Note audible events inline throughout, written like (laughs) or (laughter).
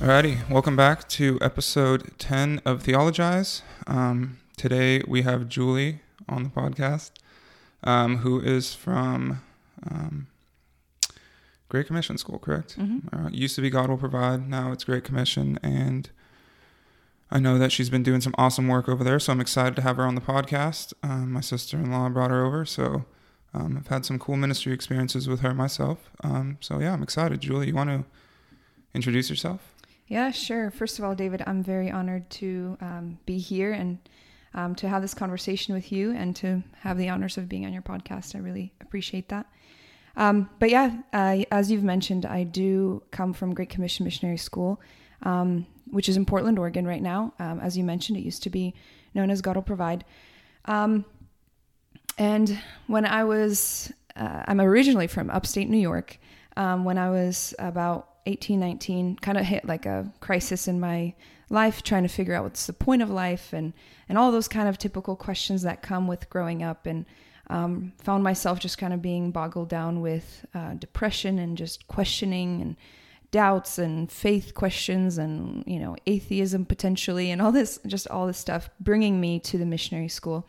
Alrighty, welcome back to episode 10 of Theologize. Um, today we have Julie on the podcast, um, who is from um, Great Commission School, correct? Mm-hmm. Uh, used to be God Will Provide, now it's Great Commission, and I know that she's been doing some awesome work over there, so I'm excited to have her on the podcast. Um, my sister in law brought her over, so um, I've had some cool ministry experiences with her myself. Um, so yeah, I'm excited. Julie, you want to introduce yourself? Yeah, sure. First of all, David, I'm very honored to um, be here and um, to have this conversation with you and to have the honors of being on your podcast. I really appreciate that. Um, but yeah, uh, as you've mentioned, I do come from Great Commission Missionary School, um, which is in Portland, Oregon right now. Um, as you mentioned, it used to be known as God Will Provide. Um, and when I was, uh, I'm originally from upstate New York. when I was about 18, 19, kind of hit like a crisis in my life, trying to figure out what's the point of life and, and all those kind of typical questions that come with growing up. And um, found myself just kind of being boggled down with uh, depression and just questioning and doubts and faith questions and, you know, atheism potentially and all this, just all this stuff, bringing me to the missionary school.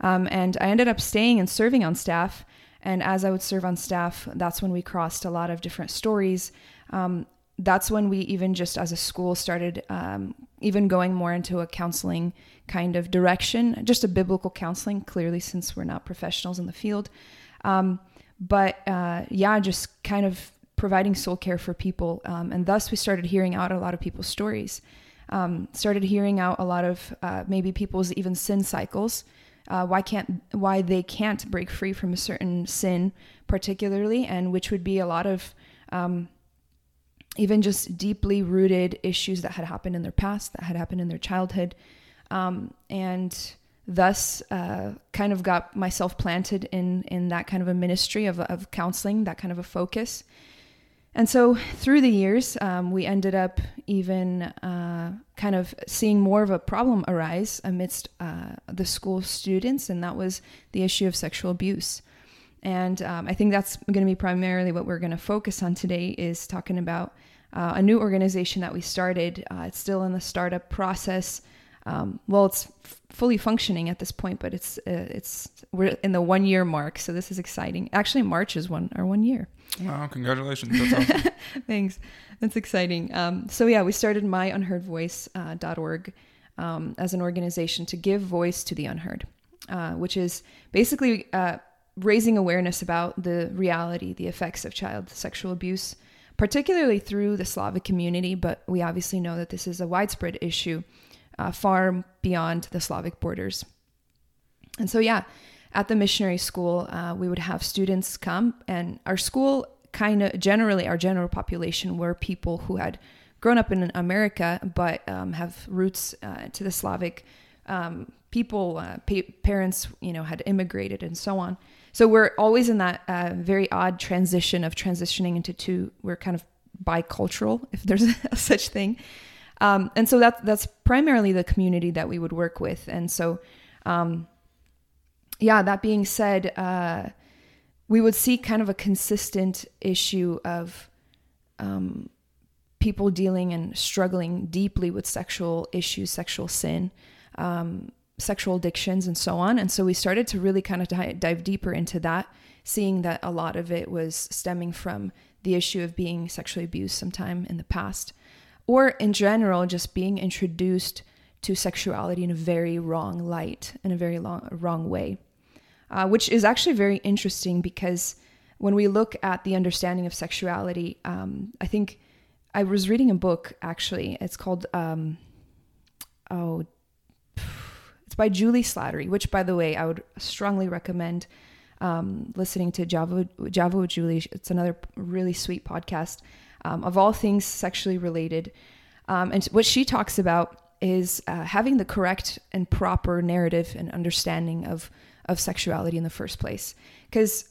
Um, and I ended up staying and serving on staff. And as I would serve on staff, that's when we crossed a lot of different stories um, that's when we even just as a school started um, even going more into a counseling kind of direction, just a biblical counseling, clearly, since we're not professionals in the field. Um, but uh, yeah, just kind of providing soul care for people. Um, and thus, we started hearing out a lot of people's stories. Um, started hearing out a lot of uh, maybe people's even sin cycles. Uh, why can't why they can't break free from a certain sin particularly and which would be a lot of um, even just deeply rooted issues that had happened in their past, that had happened in their childhood. Um, and thus uh, kind of got myself planted in, in that kind of a ministry of, of counseling, that kind of a focus. And so through the years, um, we ended up even uh, kind of seeing more of a problem arise amidst uh, the school students, and that was the issue of sexual abuse. And um, I think that's going to be primarily what we're going to focus on today is talking about uh, a new organization that we started. Uh, it's still in the startup process. Um, well, it's f- fully functioning at this point, but it's uh, it's we're in the one year mark, so this is exciting. Actually, March is one our one year. Wow! Congratulations! That's awesome. (laughs) Thanks. That's exciting. Um, so yeah, we started myunheardvoice.org uh, um, as an organization to give voice to the unheard, uh, which is basically uh, raising awareness about the reality, the effects of child sexual abuse, particularly through the Slavic community, but we obviously know that this is a widespread issue uh, far beyond the Slavic borders. And so, yeah, at the missionary school, uh, we would have students come, and our school kind of generally, our general population were people who had grown up in America but um, have roots uh, to the Slavic um, people, uh, pa- parents, you know, had immigrated and so on. So we're always in that uh, very odd transition of transitioning into two. We're kind of bicultural, if there's (laughs) a such thing. Um, and so that's that's primarily the community that we would work with. And so, um, yeah. That being said, uh, we would see kind of a consistent issue of um, people dealing and struggling deeply with sexual issues, sexual sin. Um, sexual addictions and so on. And so we started to really kind of dive, deeper into that, seeing that a lot of it was stemming from the issue of being sexually abused sometime in the past, or in general, just being introduced to sexuality in a very wrong light, in a very long, wrong way, uh, which is actually very interesting because when we look at the understanding of sexuality, um, I think I was reading a book actually. It's called um, oh it's by Juli Slattery, which, by the way, I would strongly recommend um, listening to Java, Java with Juli. It's another really sweet podcast um, of all things sexually related. Um, and what she talks about is uh, having the correct and proper narrative and understanding of, of sexuality in the first place. Because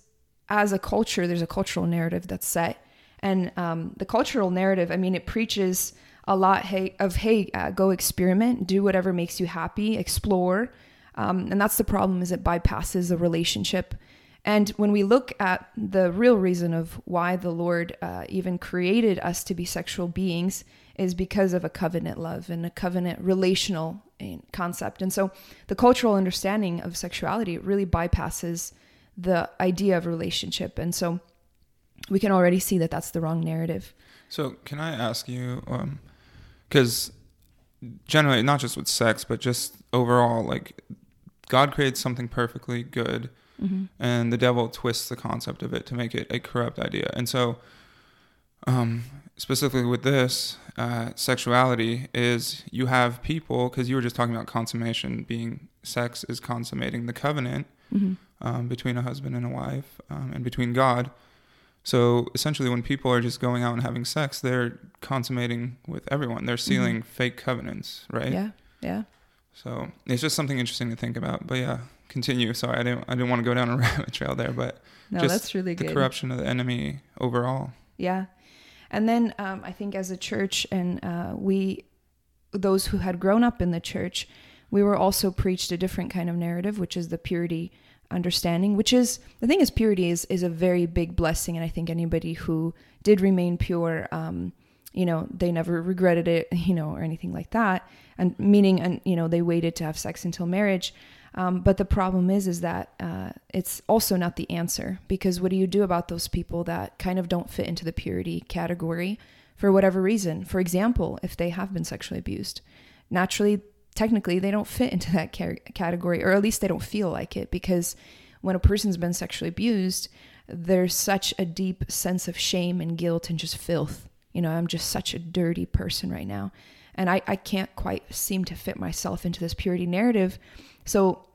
as a culture, there's a cultural narrative that's set. And um, the cultural narrative, I mean, it preaches a lot hey, of hey uh, go experiment do whatever makes you happy explore um, and that's the problem is it bypasses the relationship And when we look at the real reason of why the Lord uh, even created us to be sexual beings, is because of a covenant love and a covenant relational eh, concept. And so the cultural understanding of sexuality really bypasses the idea of relationship. And so we can already see that that's the wrong narrative. So, can I ask you, because generally, not just with sex, but just overall, like God creates something perfectly good, mm-hmm. and the devil twists the concept of it to make it a corrupt idea. And so, um, specifically with this, uh, sexuality is you have people, because you were just talking about consummation being sex is consummating the covenant mm-hmm. um, between a husband and a wife um, and between God. So essentially, when people are just going out and having sex, they're consummating with everyone. They're sealing mm-hmm. fake covenants, right? Yeah, yeah. So it's just something interesting to think about. But yeah, continue. Sorry, I didn't. I didn't want to go down a (laughs) rabbit trail there, but no, that's really the good. corruption of the enemy overall. Yeah, and then um, I think as a church, and uh, we, those who had grown up in the church, we were also preached a different kind of narrative, which is the purity understanding, which is the thing is purity is is a very big blessing, and I think anybody who did remain pure, um, you know, they never regretted it, (laughs) you know, or anything like that, and meaning, and you know, they waited to have sex until marriage. Um, but the problem is, is that uh, it's also not the answer because what do you do about those people that kind of don't fit into the purity category for whatever reason? For example, if they have been sexually abused, naturally technically they don't fit into that category, or at least they don't feel like it, because when a person's been sexually abused, there's such a deep sense of shame and guilt and just filth. You know, I'm just such a dirty person right now. And I, I can't quite seem to fit myself into this purity narrative. So,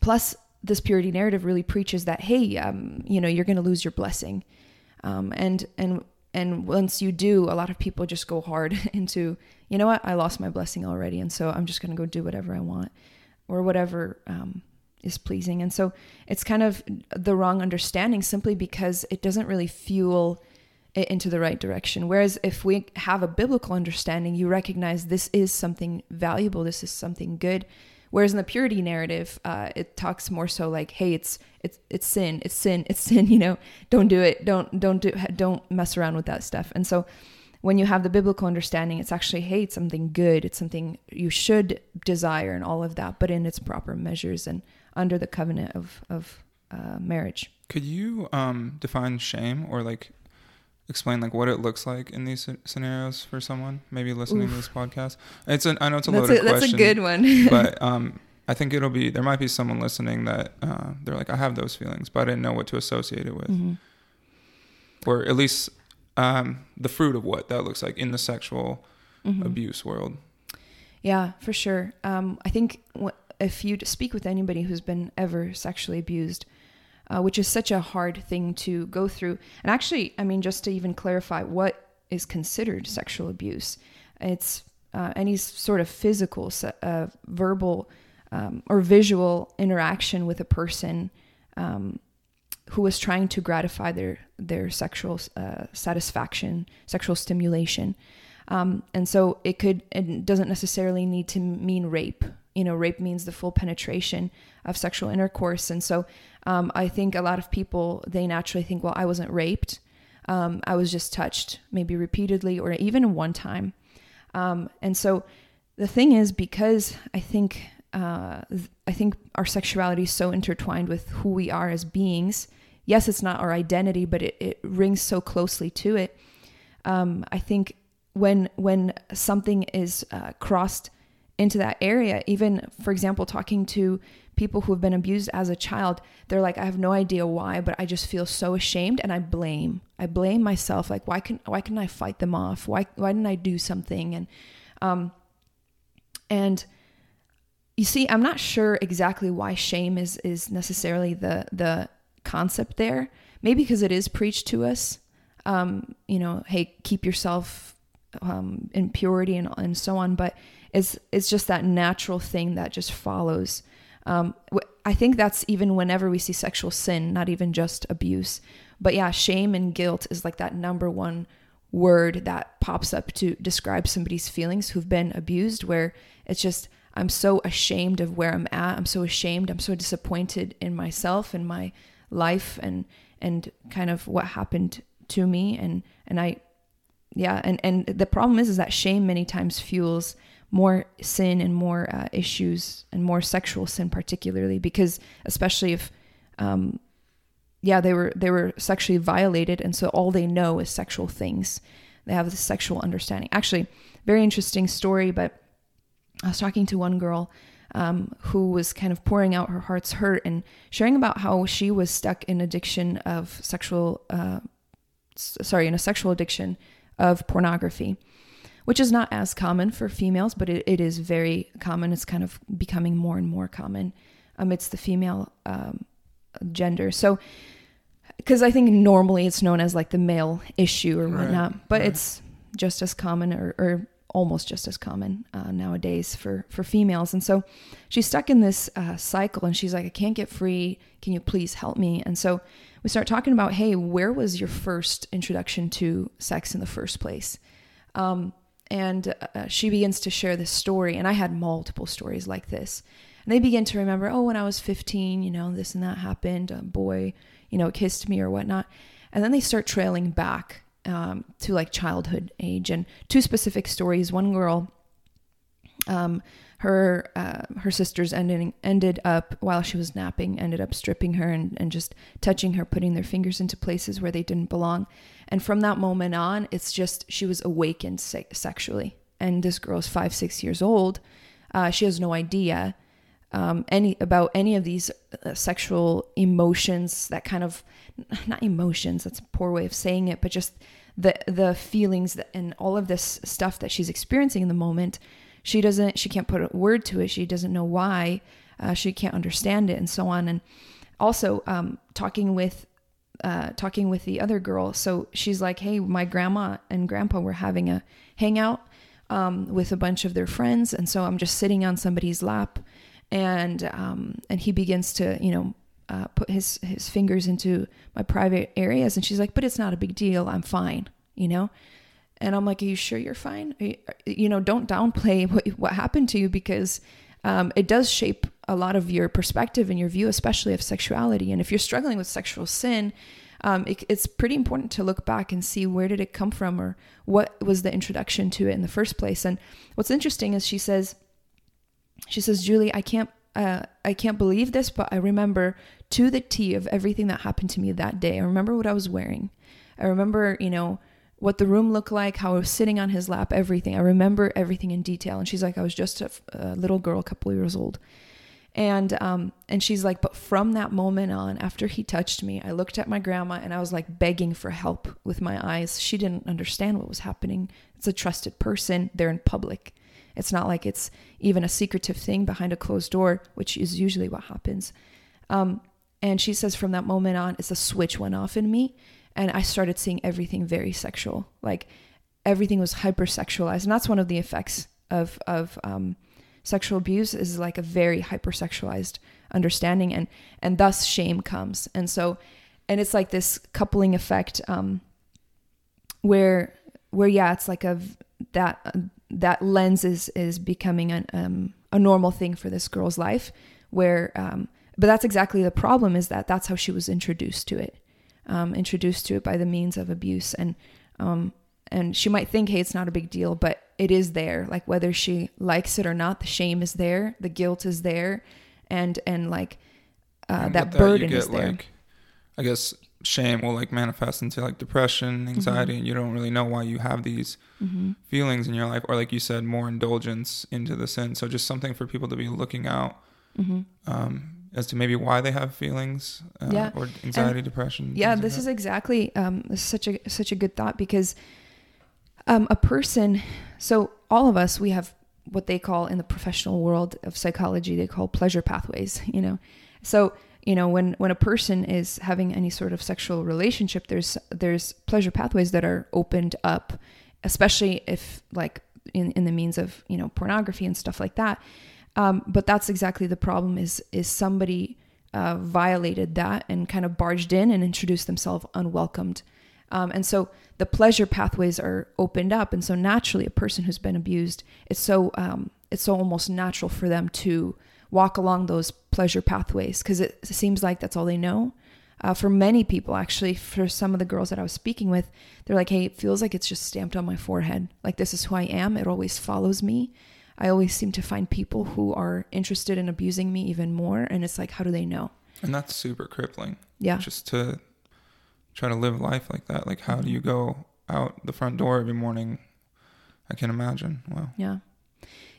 plus, this purity narrative really preaches that, hey, um, you know, you're going to lose your blessing. Um, and, and, and once you do, a lot of people just go hard (laughs) into you know what, I lost my blessing already, and so I'm just going to go do whatever I want or whatever um, is pleasing. And so it's kind of the wrong understanding simply because it doesn't really fuel it into the right direction. Whereas if we have a biblical understanding, you recognize this is something valuable, this is something good. Whereas in the purity narrative, uh, it talks more so like, "Hey, it's it's it's sin, it's sin, it's sin." (laughs) You know, don't do it, don't don't do don't mess around with that stuff. And so when you have the biblical understanding, it's actually, hey, it's something good. It's something you should desire and all of that, but in its proper measures and under the covenant of, of uh, marriage. Could you um, define shame or like explain like what it looks like in these scenarios for someone maybe listening Oof. to this podcast? It's an, I know it's a that's loaded a, question. That's a good one. (laughs) but um, I think it'll be, there might be someone listening that uh, they're like, I have those feelings, but I didn't know what to associate it with. Mm-hmm. Or at least um, the fruit of what that looks like in the sexual mm-hmm. abuse world. Yeah, for sure. Um, I think if you speak with anybody who's been ever sexually abused, uh, which is such a hard thing to go through, and actually, I mean, just to even clarify what is considered sexual abuse, it's uh, any sort of physical, uh, verbal, um, or visual interaction with a person um, who was trying to gratify their their sexual uh, satisfaction, sexual stimulation, um, and so it could it doesn't necessarily need to mean rape. You know, rape means the full penetration of sexual intercourse, and so um, I think a lot of people they naturally think, well, I wasn't raped, um, I was just touched, maybe repeatedly or even one time, um, and so the thing is because I think uh, I think our sexuality is so intertwined with who we are as beings. Yes, it's not our identity, but it, it rings so closely to it. Um, I think when when something is uh, crossed into that area, even for example, talking to people who have been abused as a child, they're like, I have no idea why, but I just feel so ashamed and I blame. I blame myself. Like, why can why can I fight them off? Why why didn't I do something? And um, and you see, I'm not sure exactly why shame is is necessarily the the concept there. Maybe because it is preached to us. Um, you know, hey, keep yourself um, in purity and and so on. But it's it's just that natural thing that just follows. Um, I think that's even whenever we see sexual sin, not even just abuse. But yeah, shame and guilt is like that number one word that pops up to describe somebody's feelings who've been abused, where it's just I'm so ashamed of where I'm at. I'm so ashamed. I'm so disappointed in myself and my life and and kind of what happened to me and and I yeah and and the problem is is that shame many times fuels more sin and more uh, issues and more sexual sin particularly because especially if um yeah they were they were sexually violated and so all they know is sexual things. They have this sexual understanding. Actually very interesting story but i was talking to one girl um, who was kind of pouring out her heart's hurt and sharing about how she was stuck in addiction of sexual uh, sorry in a sexual addiction of pornography which is not as common for females but it, it is very common it's kind of becoming more and more common amidst the female um, gender so because I think normally it's known as like the male issue or whatnot, right, but right. it's just as common or, or almost just as common uh, nowadays for for females. And so she's stuck in this uh, cycle, and she's like, I can't get free. Can you please help me? And so we start talking about, hey, where was your first introduction to sex in the first place? Um, and uh, she begins to share this story, and I had multiple stories like this. And they begin to remember, oh, when I was 15, you know, this and that happened. A boy you know, kissed me or whatnot. And then they start trailing back um, to like childhood age and two specific stories. One girl, um, her uh, her sisters ended ended up while she was napping, ended up stripping her and, and just touching her, putting their fingers into places where they didn't belong. And from that moment on, it's just she was awakened se- sexually. And this girl's five six years old. Uh, she has no idea um, any about any of these uh, sexual emotions that kind of not emotions that's a poor way of saying it but just the the feelings that, and all of this stuff that she's experiencing in the moment she doesn't she can't put a word to it she doesn't know why uh, she can't understand it and so on and also um, talking with uh, talking with the other girl so she's like hey my grandma and grandpa were having a hangout um, with a bunch of their friends and so i'm just sitting on somebody's lap and um, and he begins to you know uh, put his his fingers into my private areas, and she's like, "But it's not a big deal. I'm fine," you know. And I'm like, "Are you sure you're fine? You, you, know, don't downplay (laughs) what what happened to you because." Um, it does shape a lot of your perspective and your view, especially of sexuality. And if you're struggling with sexual sin, um, it, it's pretty important to look back and see where did it come from or what was the introduction to it in the first place. And what's interesting is she says she says, Julie, I can't uh, I can't believe this, but I remember to the T of everything that happened to me that day. I remember what I was wearing. I remember, you know, what the room looked like, how I was sitting on his lap, everything. I remember everything in detail. And she's like, I was just a, a little girl, a couple of years old. And um, and she's like, but from that moment on, after he touched me, I looked at my grandma and I was like begging for help with my eyes. She didn't understand what was happening. It's a trusted person. They're in public. It's not like it's even a secretive thing behind a closed door, which is usually what happens. Um, and she says from that moment on, it's a switch went off in me, and I started seeing everything very sexual. Like everything was hypersexualized, and that's one of the effects of of um, sexual abuse is like a very hypersexualized understanding, and and thus shame comes. And so, and it's like this coupling effect um, where where yeah, it's like a that that lens is is becoming an, um, a normal thing for this girl's life where um, but that's exactly the problem is that that's how she was introduced to it um, introduced to it by the means of abuse and um, and she might think hey it's not a big deal but it is there like whether she likes it or not the shame is there the guilt is there and and like uh, and that, that burden get, is there like, i guess shame will like manifest into like depression, mm-hmm. anxiety, mm-hmm. and you don't really know why you have these mm-hmm. feelings in your life, or like you said, more indulgence into the sin. So just something for people to be looking out mm-hmm. um, as to maybe why they have feelings uh, yeah. or anxiety, and depression. Yeah, this like is exactly um, such a such a good thought because um, a person. So all of us, we have what they call in the professional world of psychology, they call pleasure pathways. (laughs) You know, so you know when when a person is having any sort of sexual relationship there's there's pleasure pathways that are opened up especially if like in, in the means of you know pornography and stuff like that um, but that's exactly the problem is is somebody uh, violated that and kind of barged in and introduced themselves unwelcomed um, and so the pleasure pathways are opened up and so naturally a person who's been abused it's so um, it's so almost natural for them to walk along those pleasure pathways because it seems like that's all they know. uh, for many people, actually, for some of the girls that I was speaking with, they're like, hey, it feels like it's just stamped on my forehead. Like, this is who I am. It always follows me. I always seem to find people who are interested in abusing me even more. And it's like, how do they know? And that's super crippling. Yeah. Just to try to live life like that. Like, how do you Mm-hmm. go out the front door every morning? I can imagine. Wow. Yeah.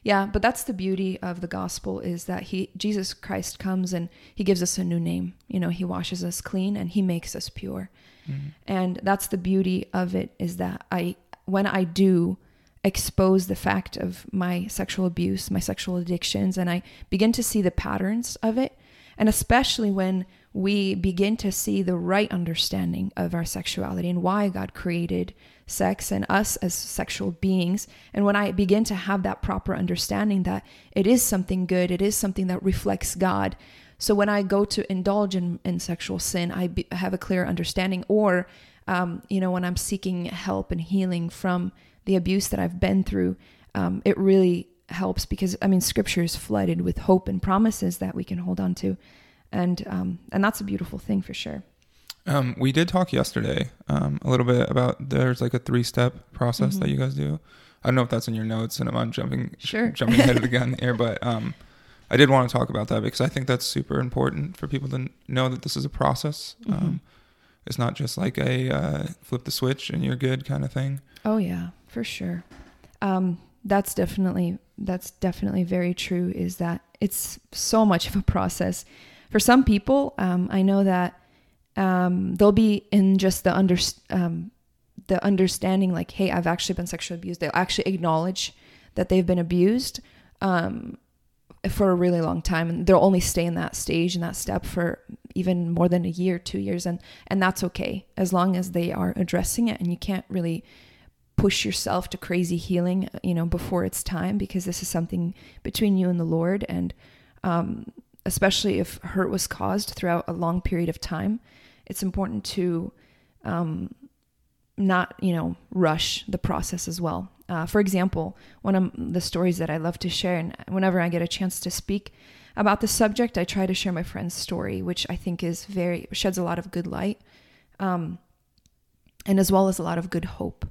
Yeah, but that's the beauty of the gospel is that he Jesus Christ comes and he gives us a new name. You know, he washes us clean and he makes us pure. Mhm. And that's the beauty of it is that I when I do expose the fact of my sexual abuse, my sexual addictions and I begin to see the patterns of it and especially when we begin to see the right understanding of our sexuality and why God created sex and us as sexual beings. And when I begin to have that proper understanding that it is something good, it is something that reflects God. So when I go to indulge in, in sexual sin, I be, have a clear understanding. Or, um, you know, when I'm seeking help and healing from the abuse that I've been through, um, it really helps because I mean, Scripture is flooded with hope and promises that we can hold on to, and um, and that's a beautiful thing for sure. Um, we did talk yesterday um, a little bit about there's like a three step process Mhm. that you guys do. I don't know if that's in your notes and I'm jumping Sure. jumping ahead of the (laughs) gun here, but um, I did want to talk about that because I think that's super important for people to know that this is a process. Mhm. Um, it's not just like a uh, flip the switch and you're good kind of thing. Oh yeah, for sure. Um, that's definitely that's definitely very true. Is that it's so much of a process. For some people, um, I know that um, they'll be in just the under um, the understanding, like, hey, I've actually been sexually abused. They'll actually acknowledge that they've been abused um, for a really long time, and they'll only stay in that stage and that step for even more than a year, two years, and and that's okay as long as they are addressing it. And you can't really push yourself to crazy healing, you know, before it's time because this is something between you and the Lord, and um, especially if hurt was caused throughout a long period of time, it's important to um, not, you know, rush the process as well. Uh, for example, one of the stories that I love to share, and whenever I get a chance to speak about the subject, I try to share my friend's story, which I think is very sheds a lot of good light, um, and as well as a lot of good hope.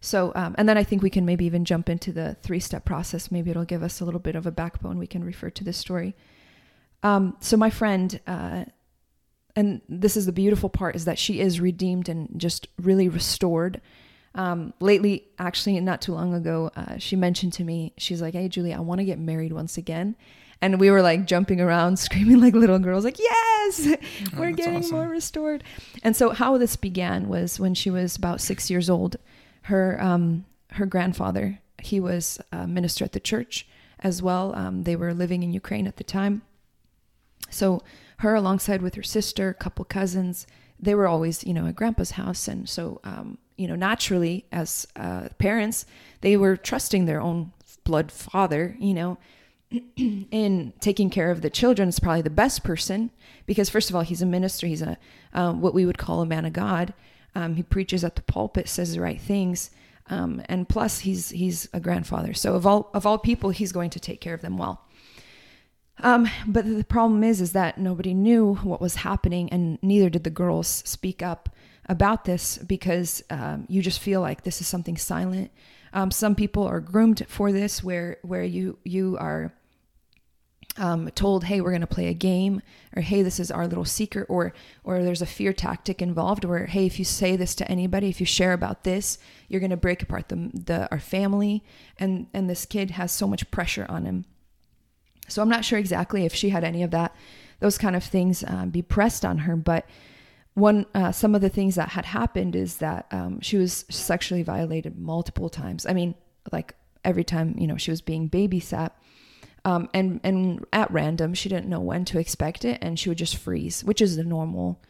So, um, and then I think we can maybe even jump into the three step process. Maybe it'll give us a little bit of a backbone. We can refer to this story. Um, so, my friend, uh, and this is the beautiful part, is that she is redeemed and just really restored. Um, lately, actually, not too long ago, uh, she mentioned to me, she's like, Hey, Julie, I want to get married once again. And we were like jumping around, (laughs) screaming like little girls, like, Yes, (laughs) we're that's getting awesome. more restored. And so, how this began was when she was about six years old. Her um, her grandfather, he was a minister at the church as well. Um, they were living in Ukraine at the time. So her, alongside with her sister, couple cousins, they were always, you know, at grandpa's house. And so, um, you know, naturally, as uh, parents, they were trusting their own blood father, you know, (clears throat) in taking care of the children is probably the best person because, first of all, he's a minister. He's a um, what we would call a man of God. Um, he preaches at the pulpit, says the right things, um, and plus he's he's a grandfather. So of all of all people, he's going to take care of them well. Um, but the problem is, is that nobody knew what was happening, and neither did the girls speak up about this because um, you just feel like this is something silent. Um, some people are groomed for this, where where you you are um, told, "Hey, we're going to play a game," or "Hey, this is our little secret," or or there's a fear tactic involved, where "Hey, if you say this to anybody, if you share about this, you're going to break apart the, the our family," and and this kid has so much pressure on him. So I'm not sure exactly if she had any of that, those kind of things um, be pressed on her, but one uh, some of the things that had happened is that um, she was sexually violated multiple times. I mean, like every time you know she was being babysat, um, and and at random she didn't know when to expect it, and she would just freeze, which is the normal.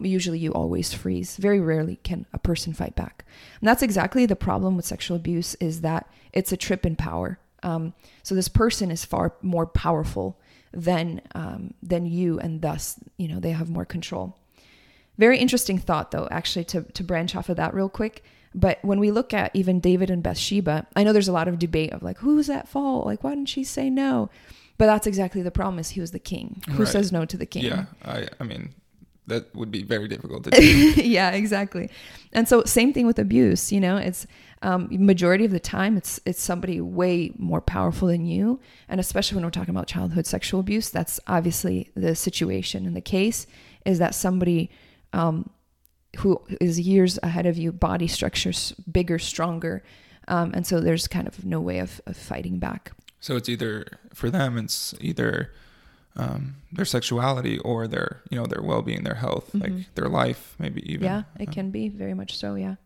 Usually, you always freeze. Very rarely can a person fight back, and that's exactly the problem with sexual abuse. Is that it's a trip in power. Um, so this person is far more powerful than um, than you, and thus you know they have more control. Very interesting thought, though, actually, to, to branch off of that real quick. But when we look at even David and Bathsheba, I know there's a lot of debate of like, who's at fault? Like, why didn't she say no? But that's exactly the problem is he was the king. Who Right. says no to the king? Yeah, I I mean, that would be very difficult to (laughs) do. yeah, exactly. And so same thing with abuse, you know, it's um, majority of the time it's it's somebody way more powerful than you, and especially when we're talking about childhood sexual abuse, that's obviously the situation. And the case is that somebody um, who is years ahead of you, body structures bigger, stronger, um, and so there's kind of no way of, of fighting back. So it's either for them, it's either um, their sexuality or their you know their well-being their health mm-hmm. like their life maybe even yeah it can be very much so yeah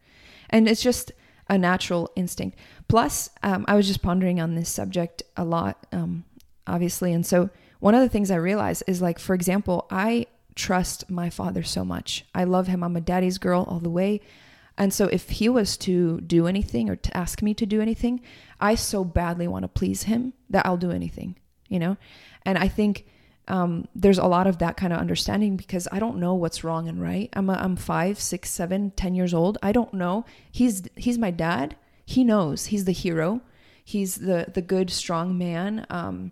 and it's just a natural instinct. Plus um, i was just pondering on this subject a lot um, obviously and so one of the things i realized is like for example i trust my father so much. I love him. I'm a daddy's girl all the way. And so if he was to do anything or to ask me to do anything i so badly want to please him that i'll do anything you know? And i think um, there's a lot of that kind of understanding because I don't know what's wrong and right. I'm a, I'm five, six, seven, ten years old. I don't know. He's he's my dad. He knows. He's the hero. He's the the good, strong man. Um,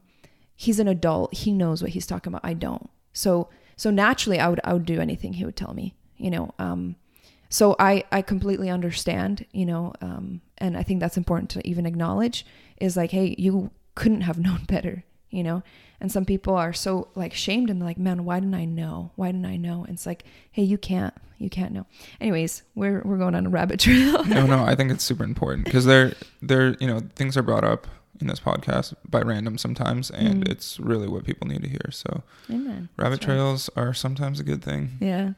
he's an adult. He knows what he's talking about. I don't. So so naturally, I would I would do anything he would tell me. You know. Um, so I I completely understand. You know. Um, and I think that's important to even acknowledge. Is like, hey, you couldn't have (laughs) known better. You know and some people are so like shamed and like, man, why didn't I know? Why didn't I know? And it's like, hey, you can't, you can't know. Anyways, we're we're going on a rabbit (laughs) trail. no, no, I think it's super important because they're they're you know things are brought up in this podcast by random sometimes, and mm. it's really what people need to hear. So, Amen. Rabbit That's trails right. are sometimes a good thing. Yeah,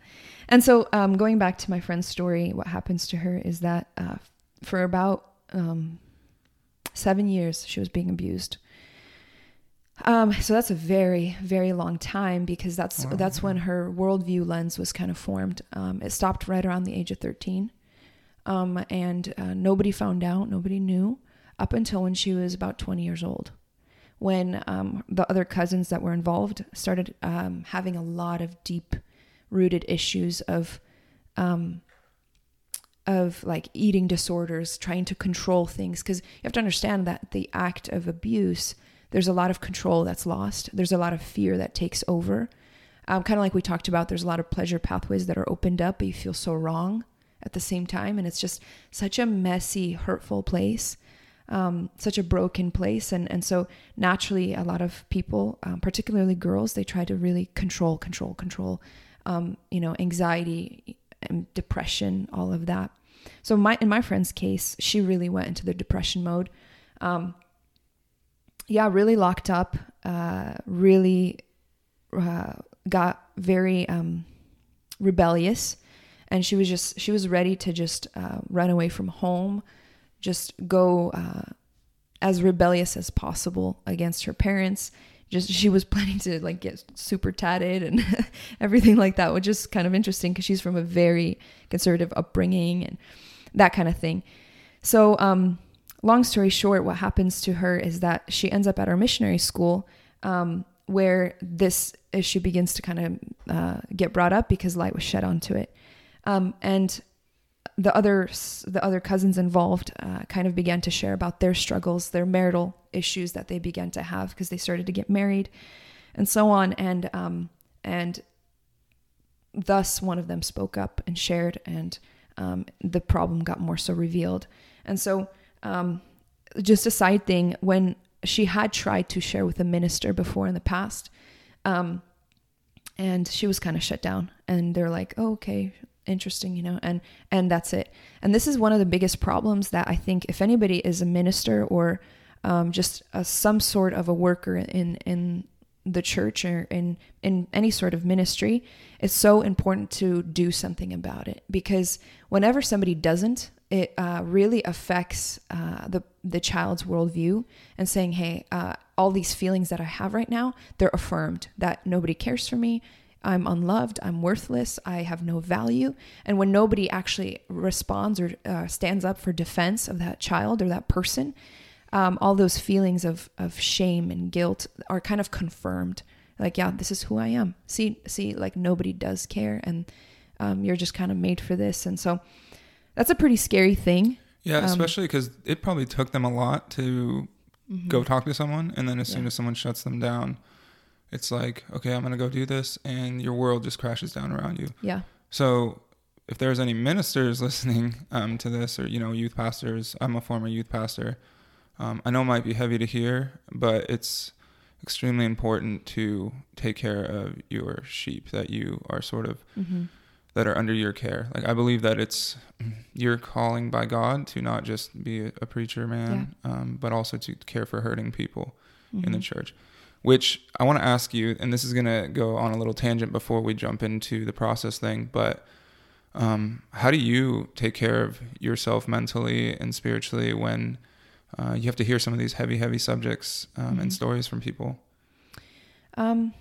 and so um, going back to my friend's story, what happens to her is that uh, for about um, seven years she was being abused um, so that's a very, very long time because that's wow. that's when her worldview lens was kind of formed. Um, it stopped right around the age of thirteen, um, and uh, nobody found out, nobody knew up until when she was about twenty years old, when um, the other cousins that were involved started um, having a lot of deep rooted issues of um, of like eating disorders, trying to control things. Because you have to understand that the act of abuse there's a lot of control that's lost. There's a lot of fear that takes over. Um, kind of like we talked about, there's a lot of pleasure pathways that are opened up, but you feel so wrong at the same time. And it's just such a messy, hurtful place, um, such a broken place. And, and so naturally, a lot of people, um, particularly girls, they try to really control, control, control, um, you know, anxiety, and depression, all of that. So my in my friend's case, she really went into the depression mode. Um, yeah, really locked up, uh, really uh, got very um, rebellious. And she was just, she was ready to just uh, run away from home, just go uh, as rebellious as possible against her parents. Just, she was (laughs) planning to like get super tatted and (laughs) everything like that, which is kind of interesting because she's from a very conservative upbringing and that kind of thing. So, um, long story short, what happens to her is that she ends up at our missionary school um, where this issue begins to kind of uh, get brought up because light was shed onto it. Um, and the other the other cousins involved uh, kind of began to share about their struggles, their marital issues that they began to have because they started to get married, and so on. And um, and thus one of them spoke up and shared, and um, the problem got more so revealed. And so um, just a side thing, when she had tried to share with a minister before in the past, um, and she was kind of shut down, and they're like, oh, okay, interesting, you know, and and that's it. And this is one of the biggest problems that I think if anybody is a minister or um, just a, some sort of a worker in in the church or in in any sort of ministry, it's so important to do something about it because whenever somebody doesn't, it uh, really affects uh, the the child's worldview and saying, "Hey, uh, all these feelings that I have right now, they're affirmed. That nobody cares for me. I'm unloved. I'm worthless. I have no value." And when nobody actually responds or uh, stands up for defense of that child or that person, um, all those feelings of of shame and guilt are kind of confirmed. Like, yeah, this is who I am. See, see, like nobody does care, and um, you're just kind of made for this. And so that's a pretty scary thing. Yeah, um, especially because it probably took them a lot to mm-hmm. go talk to someone, and then as yeah. soon as someone shuts them down, it's like, okay, I'm going to go do this, and your world just crashes down around you. Yeah. So, if there's any ministers (laughs) listening um, to this, or you know, youth pastors, I'm a former youth pastor. Um, I know it might be heavy to hear, but it's extremely important to take care of your sheep that you are sort of Mm-hmm. That are under your care. Like I believe that it's your calling by God to not just be a, a preacher man, um, but also to care for hurting people in the Mhm. church. Which I want to ask you, and this is gonna go on a little tangent before we jump into the process thing, but um, how do you take care of yourself mentally and spiritually when uh, you have to hear some of these heavy, heavy subjects um, and Mhm. stories from people? Um,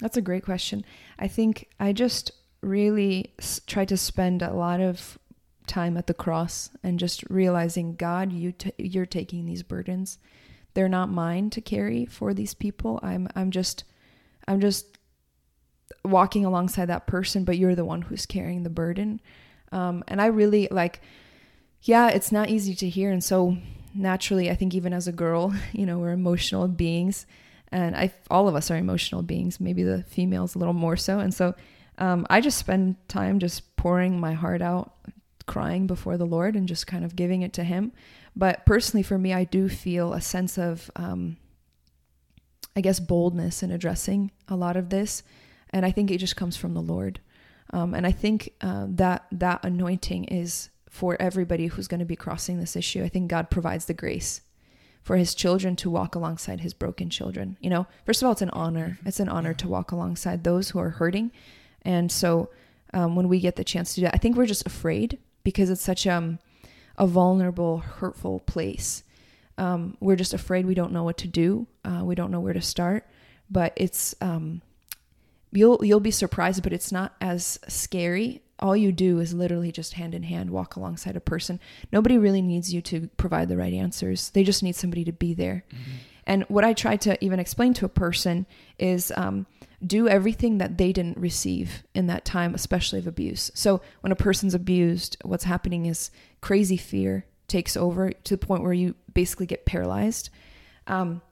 that's a great question. I think I just really try to spend a lot of time at the cross and just realizing, God, you t- you're taking these burdens. They're not mine to carry for these people. I'm I'm just I'm just walking alongside that person, but you're the one who's carrying the burden. Um, and I really like, yeah, it's not easy to hear, and so naturally, I think even as a girl, (laughs) you know, we're emotional beings and I all of us are emotional beings. Maybe the females a little more so. And so um, I just spend time just pouring my heart out, crying before the Lord, and just kind of giving it to Him. But personally, for me, I do feel a sense of, um, I guess, boldness in addressing a lot of this, and I think it just comes from the Lord. Um, and I think uh, that that anointing is for everybody who's going to be crossing this issue. I think God provides the grace for his children to walk alongside his broken children. You know, first of all, it's an honor. It's an honor to walk alongside those who are hurting. And so um, when we get the chance to do that, I think we're just afraid because it's such um, a vulnerable, hurtful place. Um, we're just afraid we don't know what to do. Uh, we don't know where to start. But it's um, you'll you'll be surprised, but it's not as scary. All you do is literally just hand in hand walk alongside a person. Nobody really needs you to provide the right answers. They just need somebody to be there. And what I try to even explain to a person is um, do everything that they didn't receive in that time, especially of abuse. So when a person's abused, what's happening is crazy fear takes over to the point where you basically get paralyzed. Um,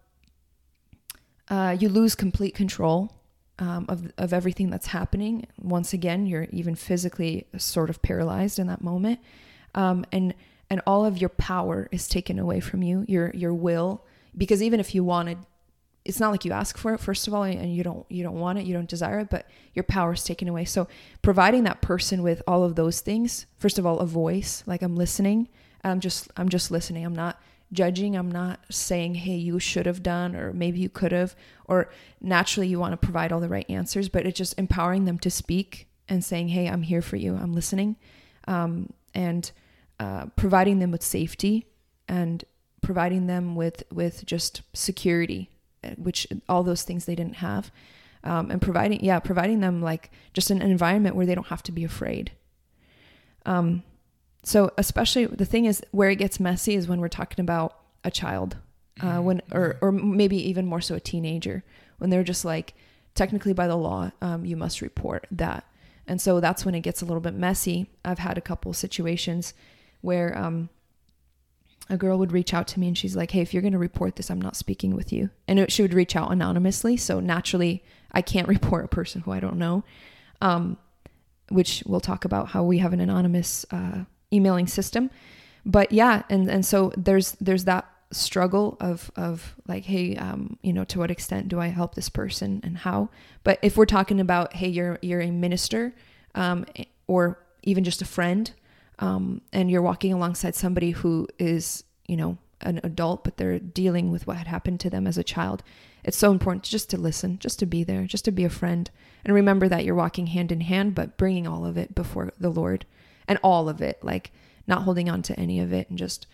uh, you lose complete control um, of of everything that's happening. Once again, you're even physically sort of paralyzed in that moment, um, and and all of your power is taken away from you. Your your will, because even if you wanted, it's not like you ask for it first of all, and you don't you don't want it, you don't desire it, but your power is taken away. So providing that person with all of those things, first of all, a voice, like I'm listening. I'm just I'm just listening. I'm not judging. I'm not saying, hey, you should have done, or maybe you could have, or naturally you want to provide all the right answers, but it's just empowering them to speak and saying, hey, I'm here for you. I'm listening. Um, and uh, providing them with safety and providing them with, with just security, which all those things they didn't have. Um, and providing, yeah, providing them like just an environment where they don't have to be afraid. Um, so especially the thing is where it gets messy is when we're talking about a child, uh, when or or maybe even more so a teenager when they're just like technically by the law um, you must report that, and so that's when it gets a little bit messy. I've had a couple situations where um, a girl would reach out to me and she's like, "Hey, if you're going to report this, I'm not speaking with you," and it, she would reach out anonymously. So naturally, I can't (laughs) report a person who I don't know. Um, which we'll talk about how we have an anonymous uh, emailing system but yeah and and so there's there's that struggle of of like hey um you know to what extent do i help this person and how but if we're talking about hey you're you're a minister um or even just a friend um and you're walking alongside somebody who is you know an adult but they're dealing with what had happened to them as a child it's so important just to listen just to be there just to be a friend and remember that you're walking hand in hand but bringing all of it before the lord and all of it like not holding on to any of it and just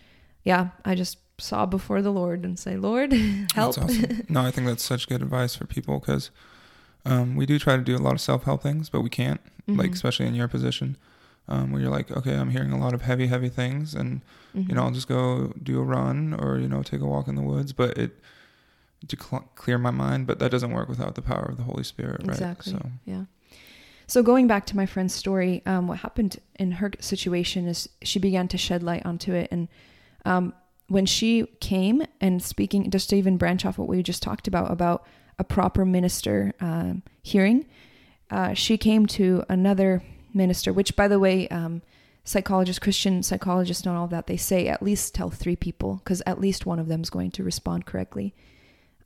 yeah i just saw before the lord and say lord (laughs) help awesome. (laughs) no, I think that's such good advice for people because um, we do try to do a lot of self help things, but we can't. Like Mhm. especially in your position, um, where you're like, okay, I'm hearing a lot of heavy, heavy things, and you know, Mhm. I'll just go do a run or you know, take a walk in the woods, but it to cl- clear my mind. But that doesn't work without the power of the Holy Spirit, right? Exactly. So Yeah. So going back to my friend's story, um, what happened in her situation is she began to shed light onto it, and um, when she came and speaking, just to even branch off what we just talked about about a proper minister um, hearing, uh, she came to another minister, which, by the way, um, psychologists, Christian psychologists, and all that, they say at least tell three people because at least one of them is going to respond correctly.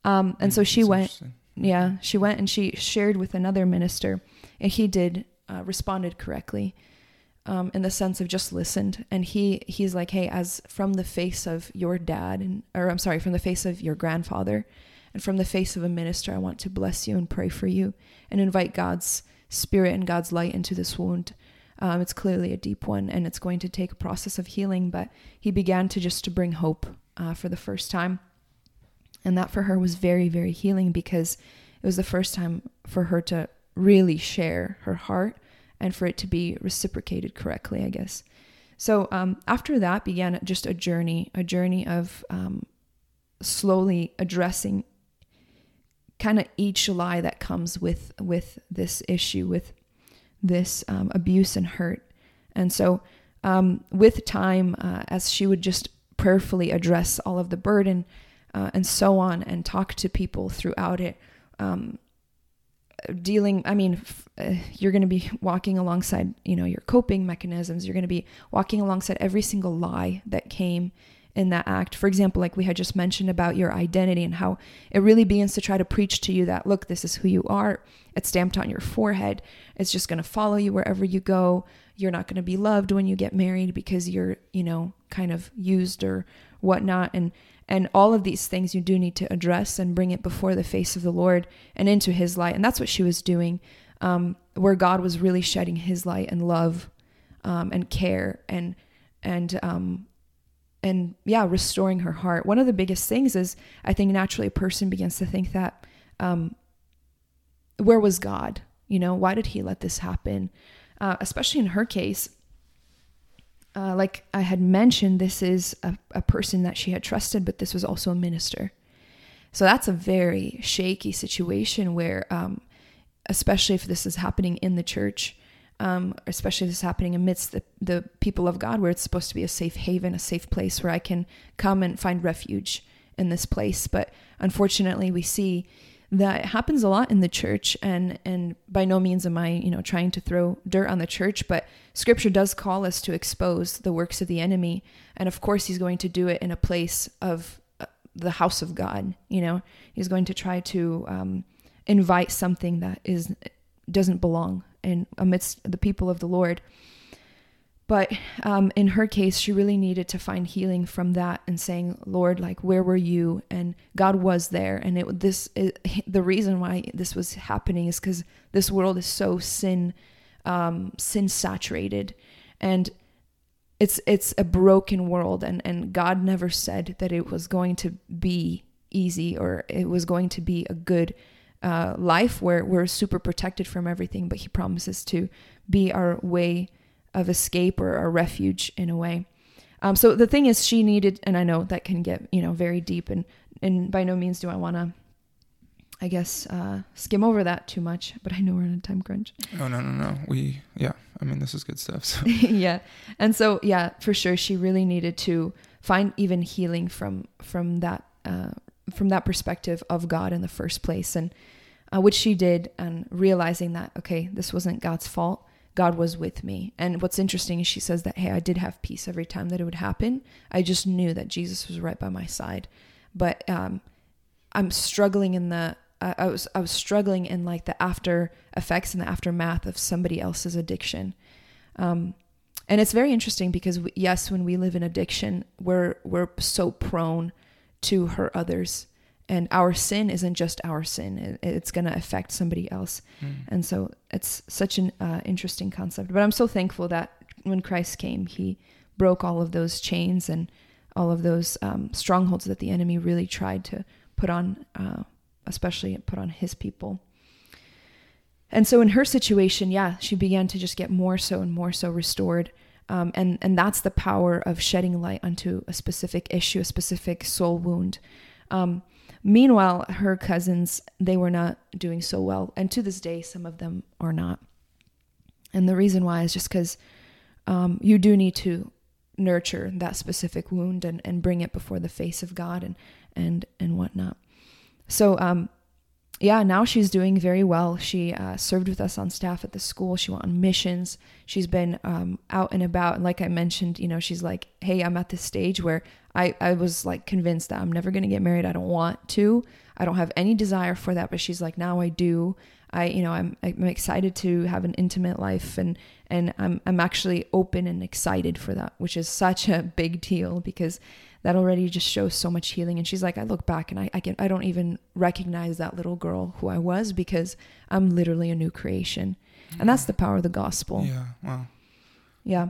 Um, and so she That's went, yeah, she went and she shared with another minister, and he did uh, responded correctly, um, in the sense of just listened. And he he's like, hey, as from the face of your dad, and or I'm sorry, from the face of your grandfather, and from the face of a minister, I want to bless you and pray for you, and invite God's spirit and God's light into this wound. Um, it's clearly a deep one, and it's going to take a process of healing. But he began to just to bring hope uh, for the first time, and that for her was very, very healing because it was the first time for her to really share her heart and for it to be reciprocated correctly, I guess. So um, after that began just a journey, a journey of um, slowly addressing kind of each lie that comes with with this issue, with this um, abuse and hurt. And so, um, with time, uh, as she would just prayerfully address all of the burden uh, and so on, and talk to people throughout it, um, dealing. I mean, f- uh, you're going to be walking alongside, you know, your coping mechanisms. You're going to be walking alongside every single lie that came in that act. For example, like we had just mentioned about your identity and how it really begins to try to preach to you that, look, this is who you are. It's stamped on your forehead. It's just going to follow you wherever you go. You're not going to be loved when you get married because you're, you know, kind of used or whatnot. And, and all of these things you do need to address and bring it before the face of the Lord and into his light. And that's what she was doing, um, where God was really shedding his light and love um, and care and, and, um, and yeah, restoring her heart. One of the biggest things is I think naturally a person begins to think that, um, where was God? You know, why did he let this happen? Uh, especially in her case, uh, like I had mentioned, this is a, a person that she had trusted, but this was also a minister. So that's a very shaky situation where, um, especially if this is happening in the church, um, especially this is happening amidst the, the people of God, where it's supposed to be a safe haven, a safe place where I can come and find refuge in this place. But unfortunately, we see that it happens a lot in the church and and by no means am I, you know, trying to throw dirt on the church, but scripture does call us to expose the works of the enemy. And of course, he's going to do it in a place of uh, the house of God, you know. He's going to try to um, invite something that is doesn't belong in amidst the people of the Lord. But um, in her case, she really needed to find healing from that and saying, "Lord, like, where were you?" And God was there. And it this is, (laughs) the reason why this was happening is because this world is so sin, um, sin saturated, and it's it's a broken world. And and God never said that it was going to be easy or it was going to be a good uh, life where we're super protected from everything. But He promises to be our way of escape or our refuge in a way. Um, so the thing is, she needed, and I know that can get you know very deep, and and by no means do I want to, I guess, uh, skim over that too much. But I know we're in a time crunch. Oh no no no. We yeah. I mean this is good stuff. So (laughs) yeah, and so yeah, for sure, she really needed to find even healing from from that uh, from that perspective of God in the first place, and uh, which she did, and realizing that okay, this wasn't God's fault. God was with me. And what's interesting is she says that, hey, I did have peace every time that it would happen. I just knew that Jesus was right by my side. But um, I'm struggling in the, uh, I was, I was struggling in like the after effects and the aftermath of somebody else's addiction. Um, and it's very interesting because we, yes, when we live in addiction, we're, we're so prone to hurt others. And our sin isn't just our sin. It, it's going to affect somebody else. Mm. and so it's such an uh, interesting concept. But i'm so thankful that when christ came he broke all of those chains and all of those um, strongholds that the enemy really tried to put on uh, especially put on his people. And so in her situation yeah she began to just get more so and more so restored um, and and that's the power of shedding light onto a specific issue a specific soul wound um, Meanwhile, her cousins, they were not doing so well. And to this day, some of them are not. And the reason why is just because um, you do need to nurture that specific wound and, and bring it before the face of God and, and, and whatnot. So, um, yeah, now she's doing very well. She uh, served with us on staff at the school. She went on missions. She's been um, out and about. And like I mentioned, you know, she's like, hey, I'm at this stage where I, I was like convinced that I'm never going to get married. I don't want to. I don't have any desire for that. But she's like, now I do. I, you know, I'm, I'm excited to have an intimate life and, and I'm, I'm actually open and excited for that, which is such a big deal because that already just shows so much healing. And she's like, I look back and I, I can I don't even recognize that little girl who I was because I'm literally a new creation. And that's the power of the gospel. Yeah. Wow. Yeah.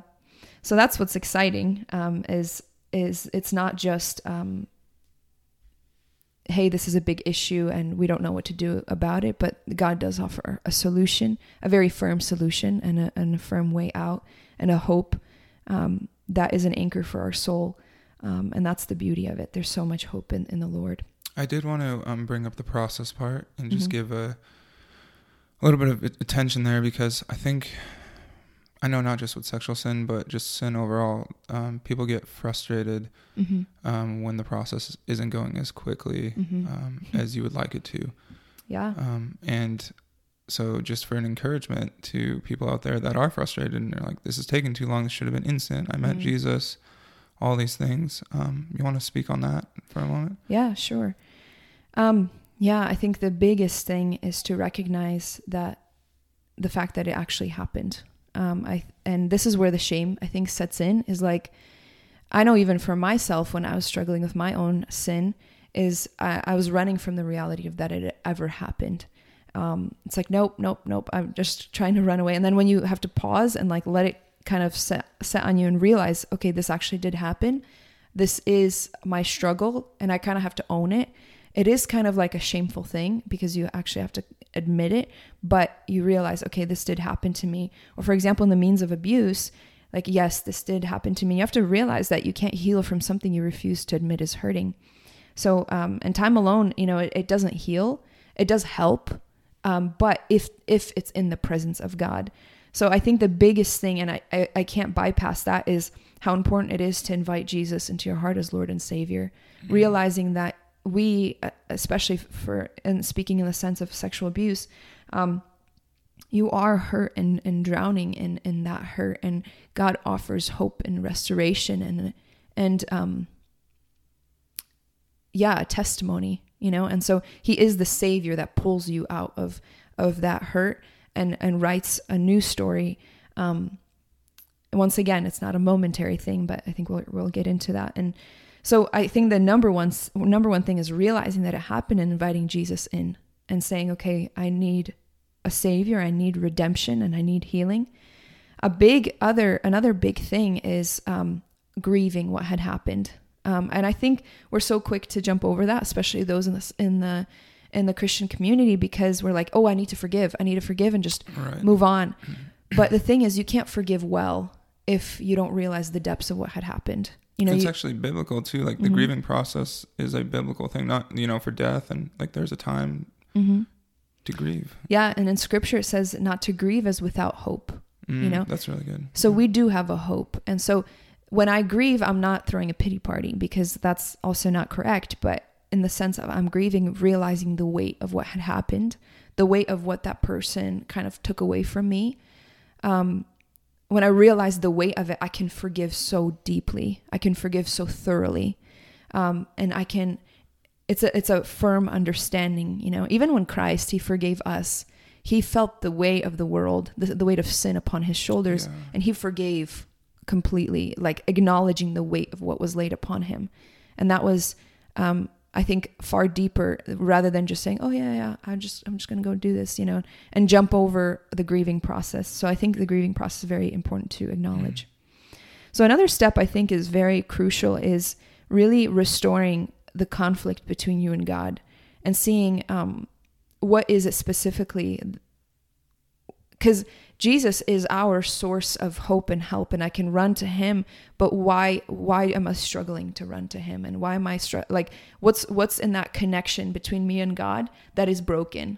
So that's what's exciting. Um, is is it's not just um, hey, this is a big issue and we don't know what to do about it, but God does offer a solution, a very firm solution, and a, and a firm way out, and a hope um, that is an anchor for our soul. Um, and that's the beauty of it. There's so much hope in, in the Lord. I did want to um, bring up the process part and just Mhm. give a, a little bit of attention there because I think, I know not just with sexual sin, but just sin overall, um, people get frustrated Mm-hmm. um, when the process isn't going as quickly Mm-hmm. um, as you would like it to. (laughs) yeah. Um, and so, just for an encouragement to people out there that are frustrated and they're like, this is taking too long, this should have been instant. I met Mhm. Jesus, all these things. Um, you want to speak on that for a moment? Yeah, sure. Um, yeah, I think the biggest thing is to recognize that the fact that it actually happened. Um, I and this is where the shame I think sets in is like I know even for myself when I was struggling with my own sin is I, I was running from the reality of that it ever happened. Um, it's like nope, nope, nope. I'm just trying to run away, and then when you have to pause and like let it kind of set set on you and realize, okay, this actually did happen. This is my struggle, and I kind of have to own it. It is kind of like a shameful thing because you actually have to admit it, but you realize, okay, this did happen to me. Or for example, in the means of abuse, like yes, this did happen to me. You have to realize that you can't heal from something you refuse to admit is hurting. So, um, and time alone, you know, it, it doesn't heal. It does help, um, but if if it's in the presence of God. So I think the biggest thing, and I, I, I can't bypass that, is how important it is to invite Jesus into your heart as Lord and Savior, realizing that we, uh, especially for and speaking in the sense of sexual abuse, um, you are hurt and, and drowning in, in that hurt, and God offers hope and restoration and and um, yeah, a testimony, you know. And so He is the Savior that pulls you out of of that hurt and and writes a new story. Um, once again, it's not a momentary thing, but I think we'll we'll get into that. And so I think the number one number one thing is realizing that it happened and inviting Jesus in and saying, "Okay, I need a savior, I need redemption, and I need healing." A big other another big thing is um, grieving what had happened, um, and I think we're so quick to jump over that, especially those in the in the in the Christian community, because we're like, "Oh, I need to forgive, I need to forgive," and just Right. move on. But the thing is, you can't forgive well if you don't realize the depths of what had happened. You know, it's you, actually biblical too. Like the Mhm. grieving process is a biblical thing, not you know for death and like there's a time Mhm. to grieve. yeah, and in Scripture it says not to grieve as without hope. Mm, know? that's really good. So we do have a hope, and so when I grieve, I'm not throwing a pity party because that's also not correct. But in the sense of I'm grieving, realizing the weight of what had happened, the weight of what that person kind of took away from me. Um, when I realize the weight of it, I can forgive so deeply. I can forgive so thoroughly, um, and I can. It's a it's a firm understanding, you know. Even when Christ He forgave us, He felt the weight of the world, the, the weight of sin upon His shoulders, Yeah. and He forgave completely, like acknowledging the weight of what was laid upon Him, and that was, um, I think, far deeper rather than just saying, "Oh yeah, yeah, I'm just I'm just gonna go do this," you know, and jump over the grieving process. So I think the grieving process is very important to acknowledge. So another step I think is very crucial is really restoring the conflict between you and God and seeing um, what is it specifically because Jesus is our source of hope and help and I can run to him but why why am I struggling to run to him? And why am I str- like what's what's in that connection between me and God that is broken?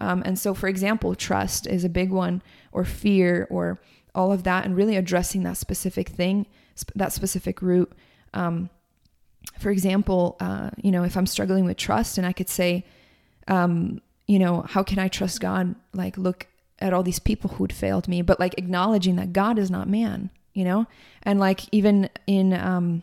Um, and so for example trust is a big one or fear or all of that and really addressing that specific thing sp- that specific root. Um, for example uh, you know if I'm struggling with trust and I could say um, you know, how can I trust God? Like, look at all these people who'd failed me, but like acknowledging that God is not man, you know? And like, even in, um,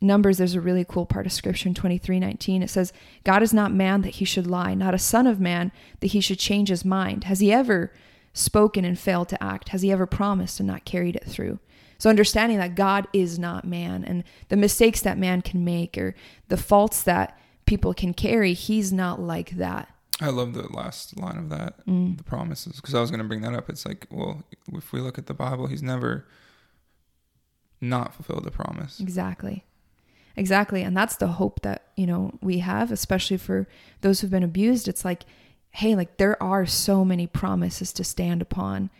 Numbers, there's a really cool part of scripture in 23 19. It says, God is not man that he should lie, not a son of man that he should change his mind. Has he ever spoken and failed to act? Has he ever promised and not carried it through? So, understanding that God is not man and the mistakes that man can make or the faults that people can carry, he's not like that. I love the last line of that, mm. the promises, because I was going to bring that up. It's like, well, if we look at the Bible, he's never not fulfilled a promise. Exactly. Exactly. And that's the hope that, you know, we have, especially for those who've been abused. It's like, hey, like there are so many promises to stand upon.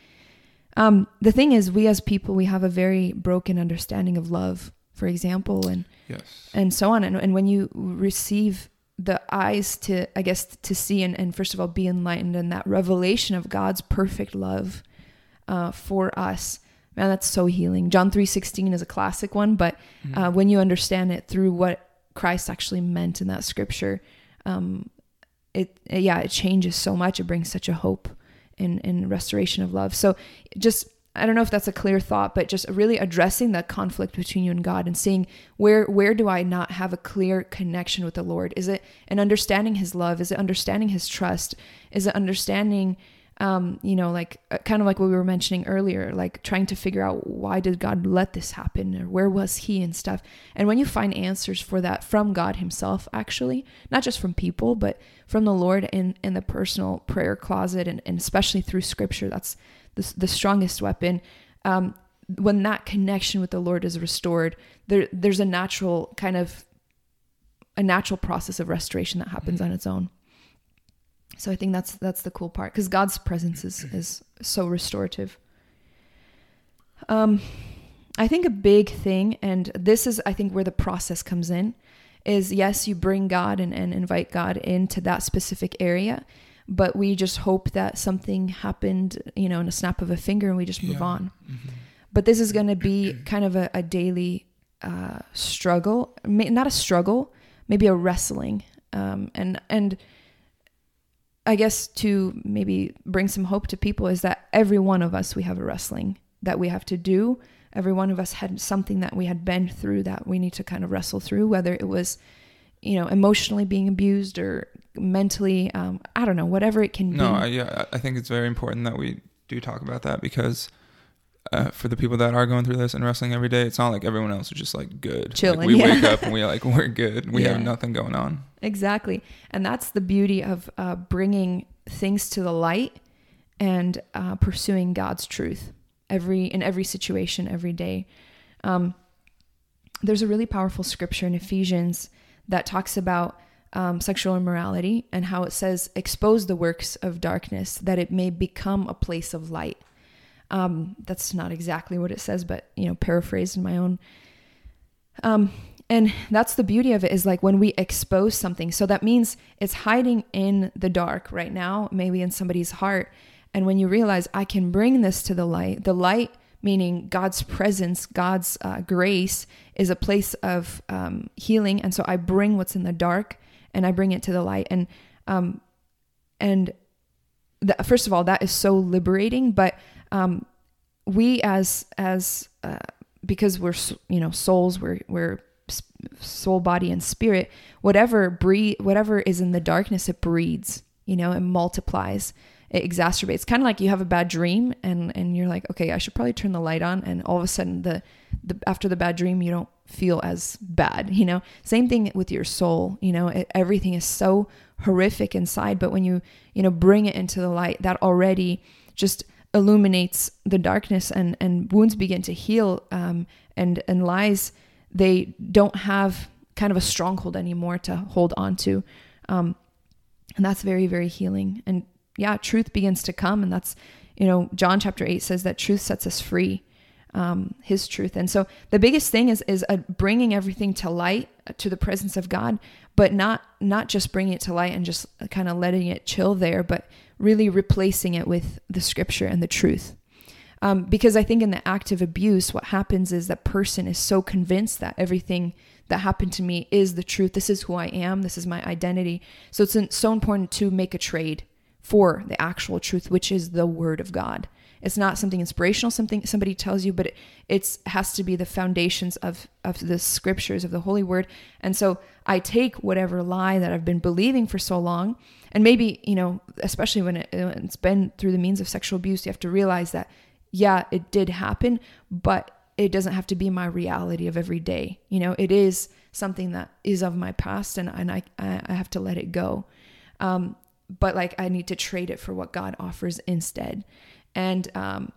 Um, the thing is, we as people, we have a very broken understanding of love, for example, and yes. and so on. And, and when you receive the eyes to, I guess, to see and, and first of all be enlightened and that revelation of God's perfect love uh, for us, man that's so healing. John 3.16 is a classic one but mm-hmm. uh, when you understand it through what christ actually meant in that scripture um, it yeah it changes so much. It brings such a hope in in restoration of love. So just I don't know if that's a clear thought, but just really addressing that conflict between you and God and seeing where where do I not have a clear connection with the Lord? Is it an understanding His love? Is it understanding His trust? Is it understanding um, you know, like uh, kind of like what we were mentioning earlier, like trying to figure out why did God let this happen or where was He and stuff. And when you find answers for that from God Himself, actually, not just from people, but from the Lord in, in the personal prayer closet and, and especially through Scripture, that's the, the strongest weapon. Um, when that connection with the Lord is restored, there there's a natural kind of a natural process of restoration that happens on its own. So I think that's that's the cool part because God's presence is (clears throat) is so restorative. Um, I think a big thing, and this is I think where the process comes in, is yes, you bring God and, and invite God into that specific area, but we just hope that something happened, you know, in a snap of a finger, and we just move yeah. on. Mm-hmm. But this is going to be (clears throat) kind of a, a daily uh, struggle, not a struggle, maybe a wrestling, um, and and I guess to maybe bring some hope to people is that every one of us we have a wrestling that we have to do. Every one of us had something that we had been through that we need to kind of wrestle through, whether it was, you know, emotionally being abused or mentally, um, I don't know, whatever it can no, be. No, yeah, I think it's very important that we do talk about that because uh, for the people that are going through this and wrestling every day, it's not like everyone else is just like good. Chilling. Like, we yeah. wake up and (laughs) we like we're good. We yeah. have nothing going on. Exactly, and that's the beauty of uh, bringing things to the light and uh, pursuing God's truth every in every situation, every day. Um, there's a really powerful scripture in Ephesians that talks about um, sexual immorality and how it says, "Expose the works of darkness, that it may become a place of light." Um, that's not exactly what it says, but you know, paraphrased in my own. Um, and that's the beauty of it is like when we expose something. So that means it's hiding in the dark right now, maybe in somebody's heart. And when you realize I can bring this to the light, the light meaning God's presence, God's uh, grace is a place of um, healing. And so I bring what's in the dark and I bring it to the light. And um, and the, first of all, that is so liberating. But um, we as as uh, because we're you know souls we're we're soul body and spirit whatever breed whatever is in the darkness it breeds you know it multiplies it exacerbates. Kind of like you have a bad dream and and you're like okay i should probably turn the light on and all of a sudden the, the after the bad dream you don't feel as bad you know? Same thing with your soul you know? It, everything is so horrific inside but when you you know bring it into the light that already just illuminates the darkness and and wounds begin to heal um, and and lies they don't have kind of a stronghold anymore to hold on to. Um, and that's very very healing. And yeah truth begins to come. And that's you know john chapter 8 says that truth sets us free um, his truth. And so the biggest thing is is uh, bringing everything to light uh, to the presence of god but not not just bringing it to light and just kind of letting it chill there but really replacing it with the scripture and the truth. Um, because I think in the act of abuse, what happens is that person is so convinced that everything that happened to me is the truth. This is who I am. This is my identity. So it's so important to make a trade for the actual truth, which is the word of God. It's not something inspirational, something somebody tells you, but it it's, has to be the foundations of, of the scriptures, of the holy word. And so I take whatever lie that I've been believing for so long, and maybe, you know, especially when it, it's been through the means of sexual abuse, you have to realize that, yeah, it did happen, but it doesn't have to be my reality of every day. You know, it is something that is of my past and, and I, I have to let it go. Um, but like I need to trade it for what God offers instead and um,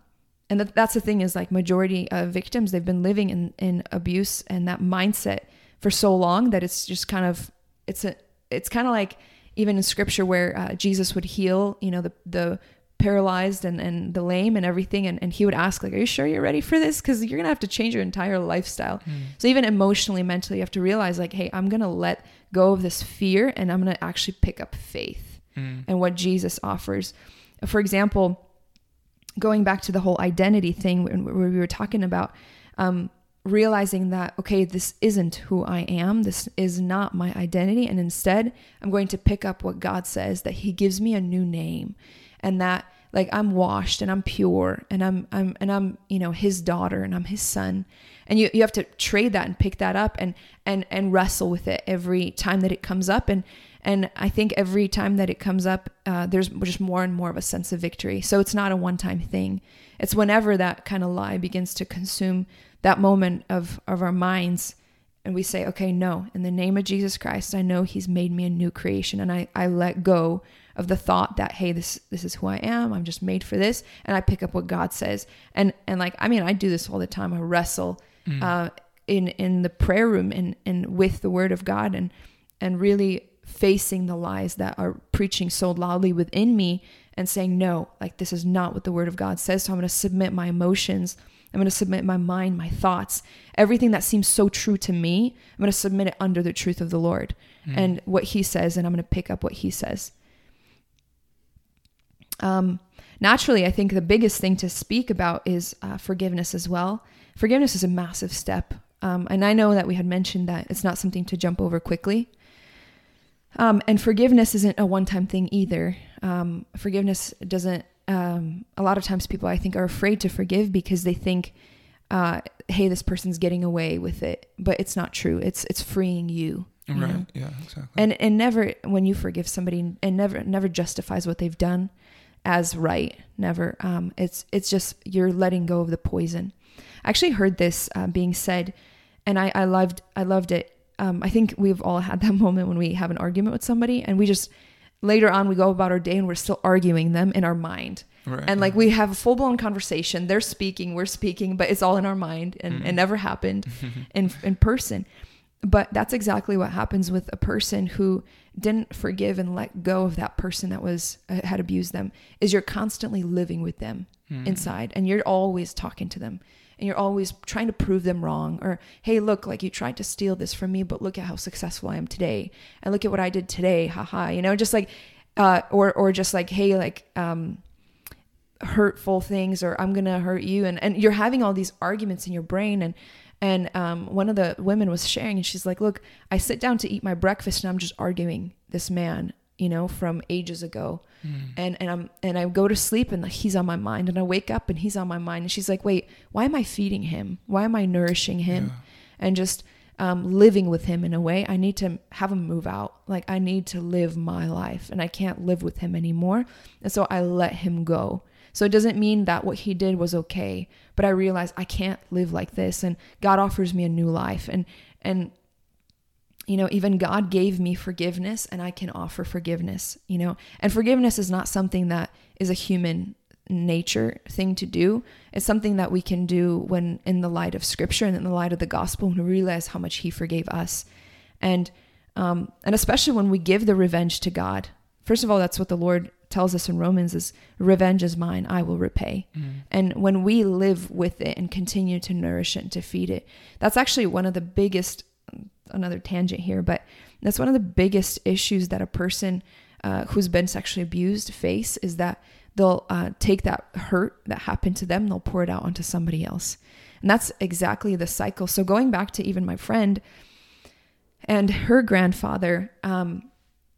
and that, that's the thing is like majority of victims they've been living in in abuse and that mindset for so long that it's just kind of it's a it's kind of like even in scripture where uh, Jesus would heal you know the the paralyzed and, and the lame and everything. And, and he would ask like are you sure you're ready for this? Because you're gonna have to change your entire lifestyle. Mm. so even emotionally mentally you have to realize like hey i'm gonna let go of this fear and i'm gonna actually pick up faith mm. and what jesus offers. For example going back to the whole identity thing where we were talking about um, realizing that okay this isn't who i am. This is not my identity. And instead i'm going to pick up what god says that he gives me a new name and that like i'm washed and i'm pure and i'm i'm and i'm you know his daughter and i'm his son and you, you have to trade that and pick that up and and and wrestle with it every time that it comes up and and I think every time that it comes up, uh, there's just more and more of a sense of victory. So it's not a one time thing. It's whenever that kind of lie begins to consume that moment of, of our minds and we say, okay, no, in the name of Jesus Christ, I know He's made me a new creation. And I, I let go of the thought that, hey, this this is who I am. I'm just made for this. And I pick up what God says. And and like, I mean, I do this all the time. I wrestle mm. uh, in in the prayer room and and with the word of God and and really facing the lies that are preaching so loudly within me and saying, no, like this is not what the word of God says. So I'm going to submit my emotions. I'm going to submit my mind, my thoughts, everything that seems so true to me. I'm going to submit it under the truth of the Lord mm. and what he says, and I'm going to pick up what he says. Um, naturally, I think the biggest thing to speak about is uh, forgiveness as well. Forgiveness is a massive step. Um, and I know that we had mentioned that it's not something to jump over quickly. Um, and forgiveness isn't a one time thing either. Um, forgiveness doesn't, um, a lot of times people I think are afraid to forgive because they think, uh, hey, this person's getting away with it. But it's not true. It's, it's freeing you. you right. Know? Yeah, exactly. And, and never, when you forgive somebody, and never, never justifies what they've done as right. Never. Um, it's, it's just, you're letting go of the poison. I actually heard this uh, being said and I, I loved, I loved it um, I think we've all had (laughs) that moment when we have an argument with somebody and we just later on we go about our day and we're still arguing them in our mind. Right. And like we have a full blown conversation. They're speaking, we're speaking, but it's all in our mind and mm. it never happened (laughs) in in person. But that's exactly what happens with a person who didn't forgive and let go of that person that was uh, had abused them. Is you're constantly living with them mm. inside and you're always talking to them and you're always trying to prove them wrong or hey look like you tried to steal this from me but look at how successful i am today and look at what i did today haha you know just like uh, or or just like hey like um hurtful things or i'm gonna hurt you and and you're having all these arguments in your brain and and um, one of the women was sharing and she's like look i sit down to eat my breakfast and i'm just arguing this man you know, from ages ago. Mm. And and I'm and I go to sleep and he's on my mind and I wake up and he's on my mind and she's like, "Wait, why am I feeding him? Why am I nourishing him?" Yeah. And just um, living with him in a way. I need to have him move out. Like I need to live my life and I can't live with him anymore. And so I let him go. So it doesn't mean that what he did was okay, but I realize I can't live like this and God offers me a new life and and you know, even God gave me forgiveness and I can offer forgiveness, you know. And forgiveness is not something that is a human nature thing to do. It's something that we can do when in the light of scripture and in the light of the gospel and realize how much he forgave us. And um, and especially when we give the revenge to God. First of all, that's what the Lord tells us in Romans is revenge is mine, I will repay. Mm. And when we live with it and continue to nourish it and to feed it, that's actually one of the biggest another tangent here, but that's one of the biggest issues that a person uh, who's been sexually abused face is that they'll uh, take that hurt that happened to them, they'll pour it out onto somebody else. And that's exactly the cycle. So going back to even my friend and her grandfather, um,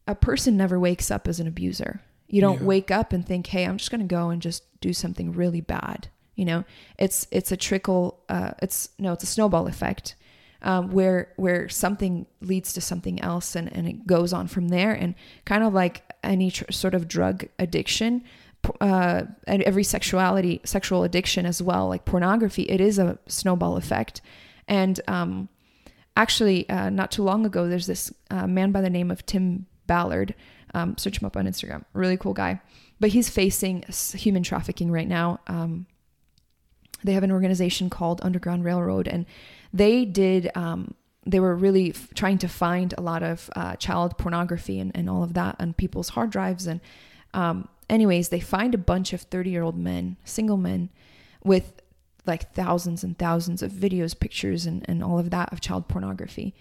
a person never wakes up as an abuser. You don't Yeah. wake up and think, "Hey, I'm just going to go and just do something really bad." You know, it's it's a trickle. Uh, it's no, it's a snowball effect, um, where where something leads to something else, and and it goes on from there. And kind of like any tr- sort of drug addiction, uh, and every sexuality sexual addiction as well, like pornography, it is a snowball effect. And um, actually, uh, not too long ago, there's this uh, man by the name of Tim Ballard. Um, search him up on Instagram. Really cool guy. But he's facing human trafficking right now. Um, they have an organization called Underground Railroad, and they did. Um, they were really f- trying to find a lot of uh, child pornography and, and all of that on people's hard drives. And, um, anyways, they find a bunch of 30 year old men, single men, with like thousands and thousands of videos, pictures, and, and all of that of child pornography.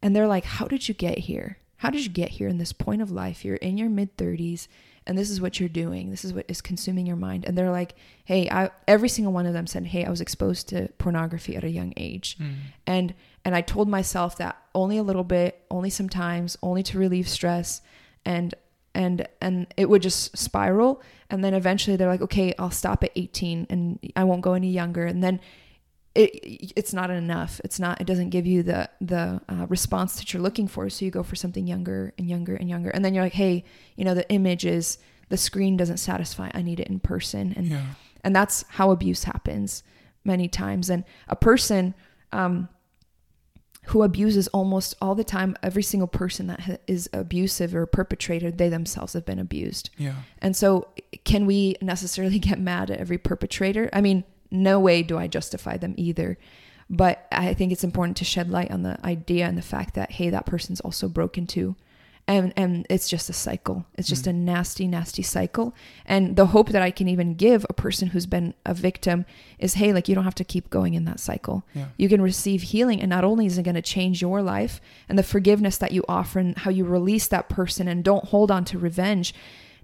And they're like, How did you get here? How did you get here in this point of life? You're in your mid 30s and this is what you're doing. This is what is consuming your mind. And they're like, Hey, I, every single one of them said, Hey, I was exposed to pornography at a young age. Mm. And, and I told myself that only a little bit, only sometimes, only to relieve stress. And, and, and it would just spiral. And then eventually they're like, okay, I'll stop at 18 and I won't go any younger. And then it it's not enough. It's not. It doesn't give you the the uh, response that you're looking for. So you go for something younger and younger and younger, and then you're like, hey, you know, the image is the screen doesn't satisfy. I need it in person, and Yeah. and that's how abuse happens many times. And a person um, who abuses almost all the time, every single person that ha- is abusive or perpetrator, they themselves have been abused. Yeah. And so, can we necessarily (laughs) get mad at every perpetrator? I mean, no way do I justify them either. But I think it's important to shed light on the idea and the fact that, hey, that person's also broken too. And, and it's just a cycle. It's just mm. a nasty, nasty cycle. And the hope that I can even give a person who's been a victim is, hey, like you don't have to keep going in that cycle. Yeah. You can receive healing, and not only is it going to change your life and the forgiveness that you offer and how you release that person and don't hold on to revenge,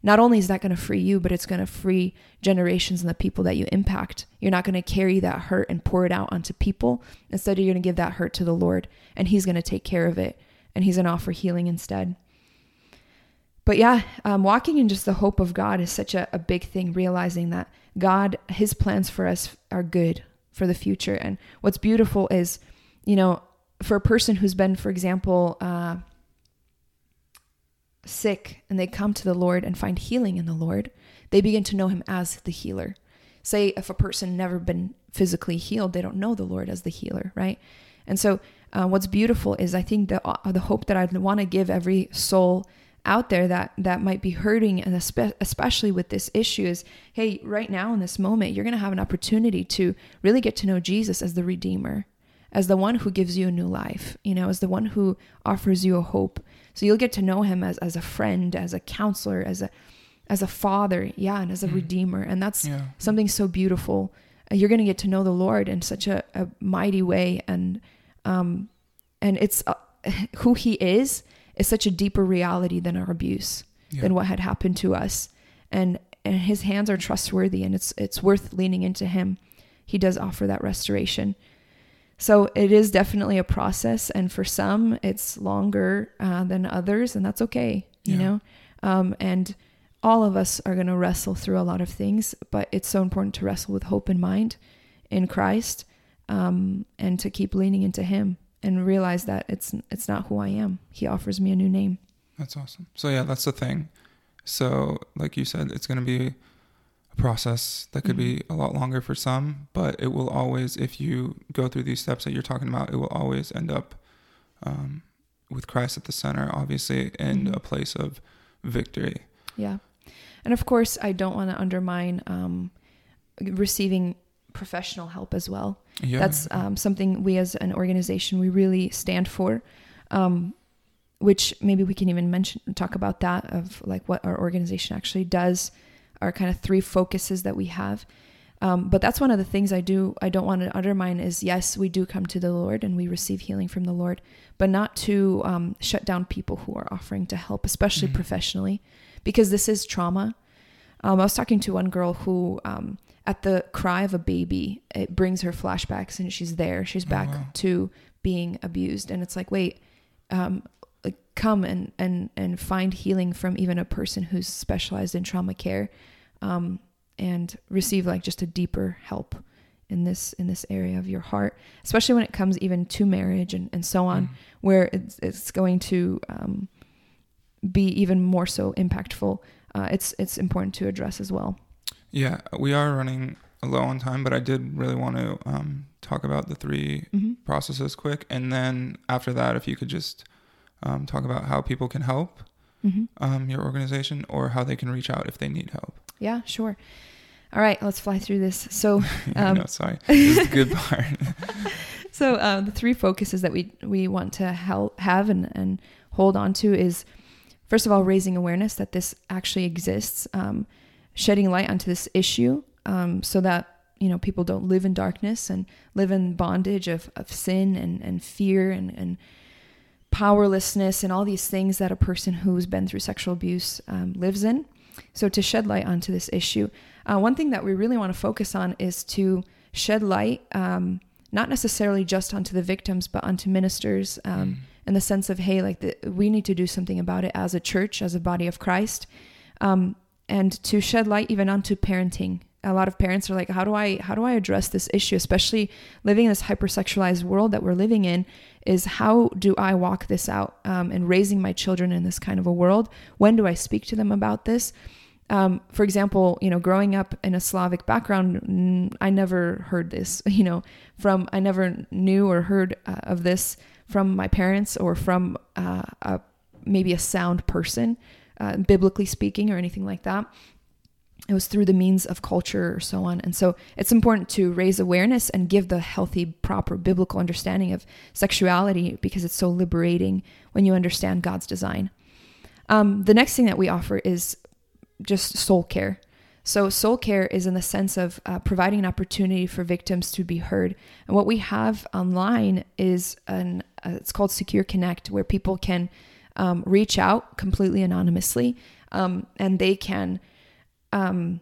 not only is that going to free you, but it's going to free generations and the people that you impact. You're not going to carry that hurt and pour it out onto people. Instead, you're going to give that hurt to the Lord, and He's going to take care of it, and He's going to offer healing instead. But yeah, um, walking in just the hope of God is such a, a big thing, realizing that God, His plans for us are good for the future. And what's beautiful is, you know, for a person who's been, for example, uh, sick and they come to the Lord and find healing in the Lord, they begin to know Him as the healer. Say, if a person never been physically healed, they don't know the Lord as the healer, right? And so, uh, what's beautiful is I think the uh, the hope that I want to give every soul out there that that might be hurting and espe- especially with this issue is hey right now in this moment you're going to have an opportunity to really get to know Jesus as the redeemer as the one who gives you a new life you know as the one who offers you a hope so you'll get to know him as, as a friend as a counselor as a as a father yeah and as a redeemer. And that's Yeah. something so beautiful. Uh, you're going to get to know the lord in such a, a mighty way and um and it's uh, (laughs) who he is is such a deeper reality than our abuse Yeah. than what had happened to us. And and his hands are trustworthy and it's it's worth leaning into him. He does offer that restoration so it is definitely a process and for some it's longer uh, than others and that's okay you Yeah. know um, and all of us are going to wrestle through a lot of things but it's so important to wrestle with hope in mind in christ um, and to keep leaning into him and realize that it's it's not who i am he offers me a new name That's awesome. So yeah, that's the thing. So like you said, it's going to be process that could be a lot longer for some, but it will always, if you go through these steps that you're talking about, it will always end up um, with Christ at the center, obviously, in Mhm. a place of victory. Yeah. And of course, I don't want to undermine um, receiving professional help as well. Yeah, That's um, something we as an organization, we really stand for. Um, which maybe we can even mention, talk about that of like what our organization actually does, our kind of three focuses that we have. Um, but that's one of the things I do. I don't want to undermine is yes, we do come to the Lord and we receive healing from the Lord, but not to um, shut down people who are offering to help, especially Mhm. professionally, because this is trauma. Um, I was talking to one girl who, um, at the cry of a baby, it brings her flashbacks, and she's there. She's Oh, back wow. to being abused, and it's like, wait, um, come and and and find healing from even a person who's specialized in trauma care um, and receive like just a deeper help in this in this area of your heart especially when it comes even to marriage and, and so on Mm. where it's, it's going to um, be even more so impactful uh, it's it's important to address as well Yeah, we are running low on time, but I did really want to um, talk about the three mm-hmm. processes quick, and then after that, if you could just um, talk about how people can help Mm-hmm. um, your organization or how they can reach out if they need help. yeah sure all right let's fly through this so (laughs) Um, know, sorry, this is the good (laughs) part. (laughs) So uh, the three focuses that we we want to help have and, and hold on to is first of all raising awareness that this actually exists, um, shedding light onto this issue um, so that you know people don't live in darkness and live in bondage of, of sin and, and fear and, and powerlessness and all these things that a person who's been through sexual abuse um, lives in. So to shed light onto this issue, uh, one thing that we really want to focus on is to shed light. Um, not necessarily just onto the victims, but onto ministers, um, Mm. in the sense of, hey, like the, we need to do something about it as a church, as a body of Christ, um, and to shed light even onto parenting. A lot of parents are like, how do I how do I address this issue, especially living in this hypersexualized world that we're living in? Is how do I walk this out um, and raising my children in this kind of a world? When do I speak to them about this? um, for example, you know, growing up in a Slavic background, I never heard this, (laughs) you know, from, I never knew or heard uh, of this from my parents or from uh, a, maybe a sound person, uh, biblically speaking, or anything like that. It was through the means of culture or so on. And so it's important to raise awareness and give the healthy, proper biblical understanding of sexuality because it's so liberating when you understand God's design. Um, the next thing that we offer is just soul care. So, soul care is in the sense of uh, providing an opportunity for victims to be heard. And what we have online is an uh, it's called Secure Connect, where people can um, reach out completely anonymously, um, and they can, um,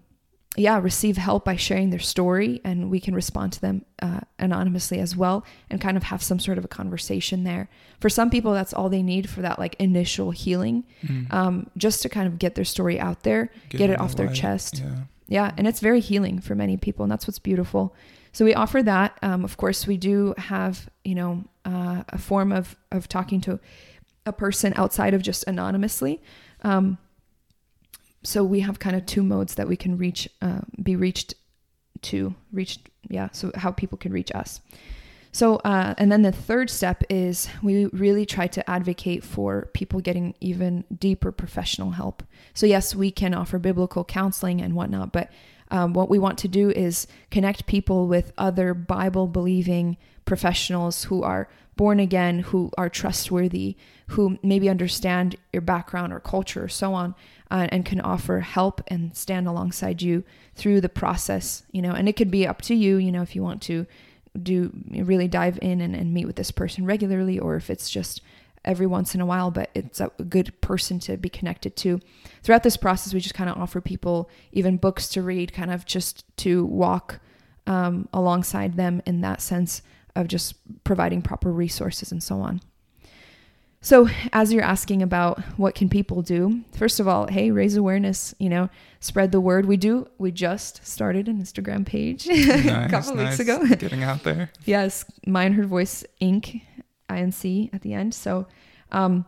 yeah, receive help by sharing their story, and we can respond to them uh, anonymously as well, and kind of have some sort of a conversation there. For some people, that's all they need for that like initial healing Mm. um, just to kind of get their story out there, get, it off their light, chest. Yeah. Yeah, and it's very healing for many people, and that's what's beautiful. So we offer that. Um, of course, we do have you know uh, a form of of talking to a person outside of just anonymously. Um, so we have kind of two modes that we can reach, uh, be reached to, reached. Yeah, so how people can reach us. So, uh, and then the third step is we really try to advocate for people getting even deeper professional help. So, yes, we can offer biblical counseling and whatnot, but um, what we want to do is connect people with other Bible believing professionals who are born again, who are trustworthy, who maybe understand your background or culture or so on, uh, and can offer help and stand alongside you through the process, you know. And it could be up to you, you know, if you want to do really dive in and, and meet with this person regularly or if it's just every once in a while but it's a good person to be connected to throughout this process we just kind of offer people even books to read kind of just to walk um, alongside them in that sense of just providing proper resources and so on. So as you're asking about what can people do first of all hey raise awareness you know spread the word. We do we just started an instagram page (laughs) a couple nice. weeks ago. (laughs) Getting out there. yes mine her voice inc inc at the end. So um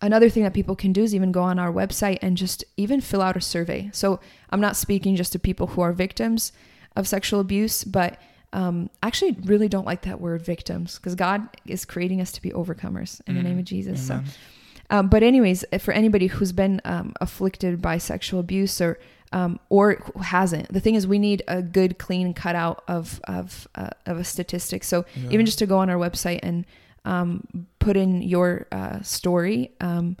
another thing that people can do is even go on our website and just even fill out a survey. So i'm not speaking just to people who are victims of sexual abuse but um, I actually really don't like that word victims because God is creating us to be overcomers in the name Mm, of Jesus. So um, but anyways, for anybody who's been um, afflicted by sexual abuse or um, or who hasn't, the thing is we need a good, clean cutout of of uh, of a statistic. So Yeah. even just to go on our website and um, put in your uh, story, um,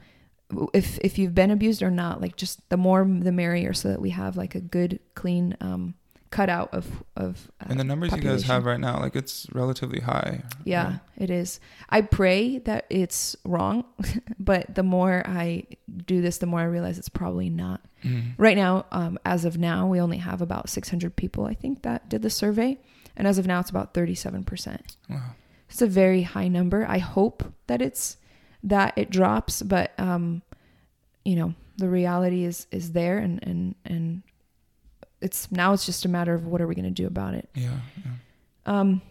if if you've been abused or not, like just the more the merrier, so that we have like a good, clean um, cutout of of. Uh, and the numbers you guys have right now, like it's relatively high. Yeah, it is. I pray that it's wrong, (laughs) but the more I do this, the more I realize it's probably not. Mm. Right now, um, as of now, we only have about 600 people, I think, that did the survey. And as of now, it's about 37%. Wow. It's a very high number. I hope that it's that it drops, but um, you know, the reality is is there, and and and it's now it's just a matter of what are we going to do about it. Yeah. yeah. Um,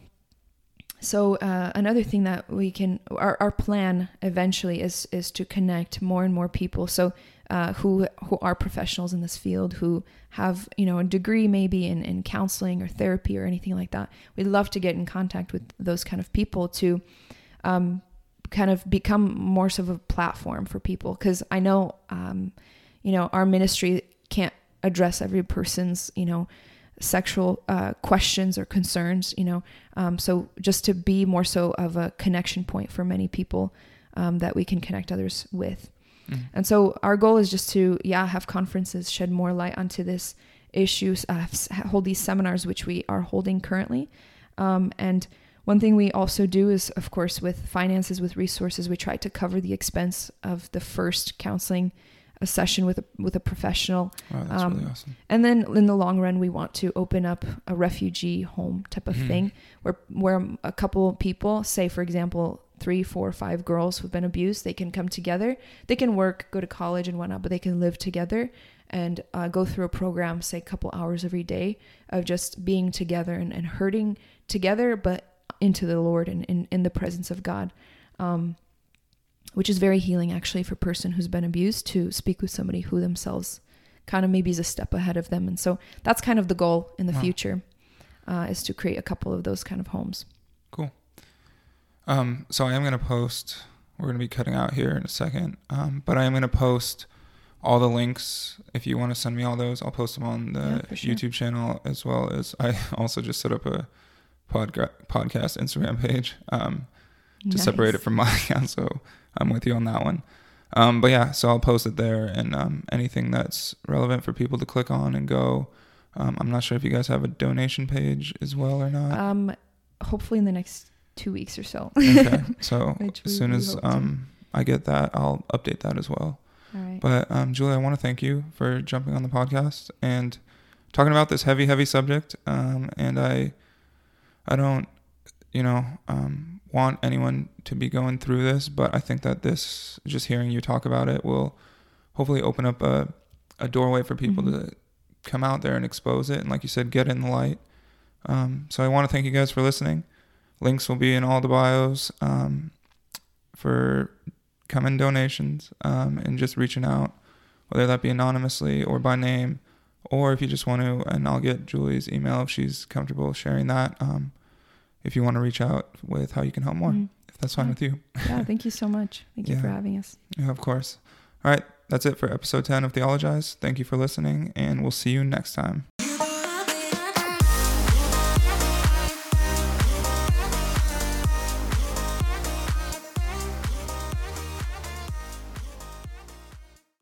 so uh, another thing that we can our, our plan eventually is is to connect more and more people. So uh, who who are professionals in this field who have you know a degree maybe in, in counseling or therapy or anything like that. We'd love to get in contact with those kind of people to um, kind of become more of a platform for people because I know um, you know our ministry address every person's you know sexual uh, questions or concerns you know. Um, so just to be more so of a connection point for many people um, that we can connect others with. Mm. and so our goal is just to yeah have conferences shed more light onto this issues uh, hold these seminars which we are holding currently. Um, and one thing we also do is of course with finances with resources we try to cover the expense of the first counseling a session with a, with a professional. Wow, that's um, really awesome. And then in the long run, we want to open up a refugee home type of mm-hmm. thing where where a couple people, say for example, three, four, five girls who've been abused, they can come together. They can work, go to college and whatnot, but they can live together and uh, go through a program, say a couple hours every day of just being together and, and hurting together, but into the Lord and in, in the presence of God. Um, which is very healing actually for a person who's been abused to speak with somebody who themselves kind of maybe is a step ahead of them. And so that's kind of the goal in the wow. future uh, is to create a couple of those kind of homes. Cool. Um, so I am going to post, we're going to be cutting out here in a second, um, but I am going to post all the links. If you want to send me all those, I'll post them on the yeah, sure. YouTube channel as well as I (laughs) also just set up a podca- podcast Instagram page um, to nice. separate it from my (laughs) account. So I'm with you on that one. Um, but yeah, so I'll post it there and um, anything that's relevant for people to click on and go. Um, I'm not sure if you guys have a donation page as well or not. Um, hopefully in the next two weeks or so. okay, so (laughs) as soon as um I get that, I'll update that as well. All right. But um, Juli, I want to thank you for jumping on the podcast and talking about this heavy, heavy subject. Um, and I, I don't, you know, um, want anyone to be going through this, but I think that this, just hearing you talk about it, will hopefully open up a, a doorway for people mm-hmm. to come out there and expose it. And like you said, get in the light. Um, so I want to thank you guys for listening. Links will be in all the bios um, for coming donations um, and just reaching out, whether that be anonymously or by name, or if you just want to, and I'll get Juli's email if she's comfortable sharing that. Um, if you want to reach out with how you can help more, mm-hmm. if that's fine yeah. with you. yeah, thank you so much. Thank you yeah. for having us. Yeah, of course. All right, that's it for episode 10 of Theologize. Thank you for listening, and we'll see you next time.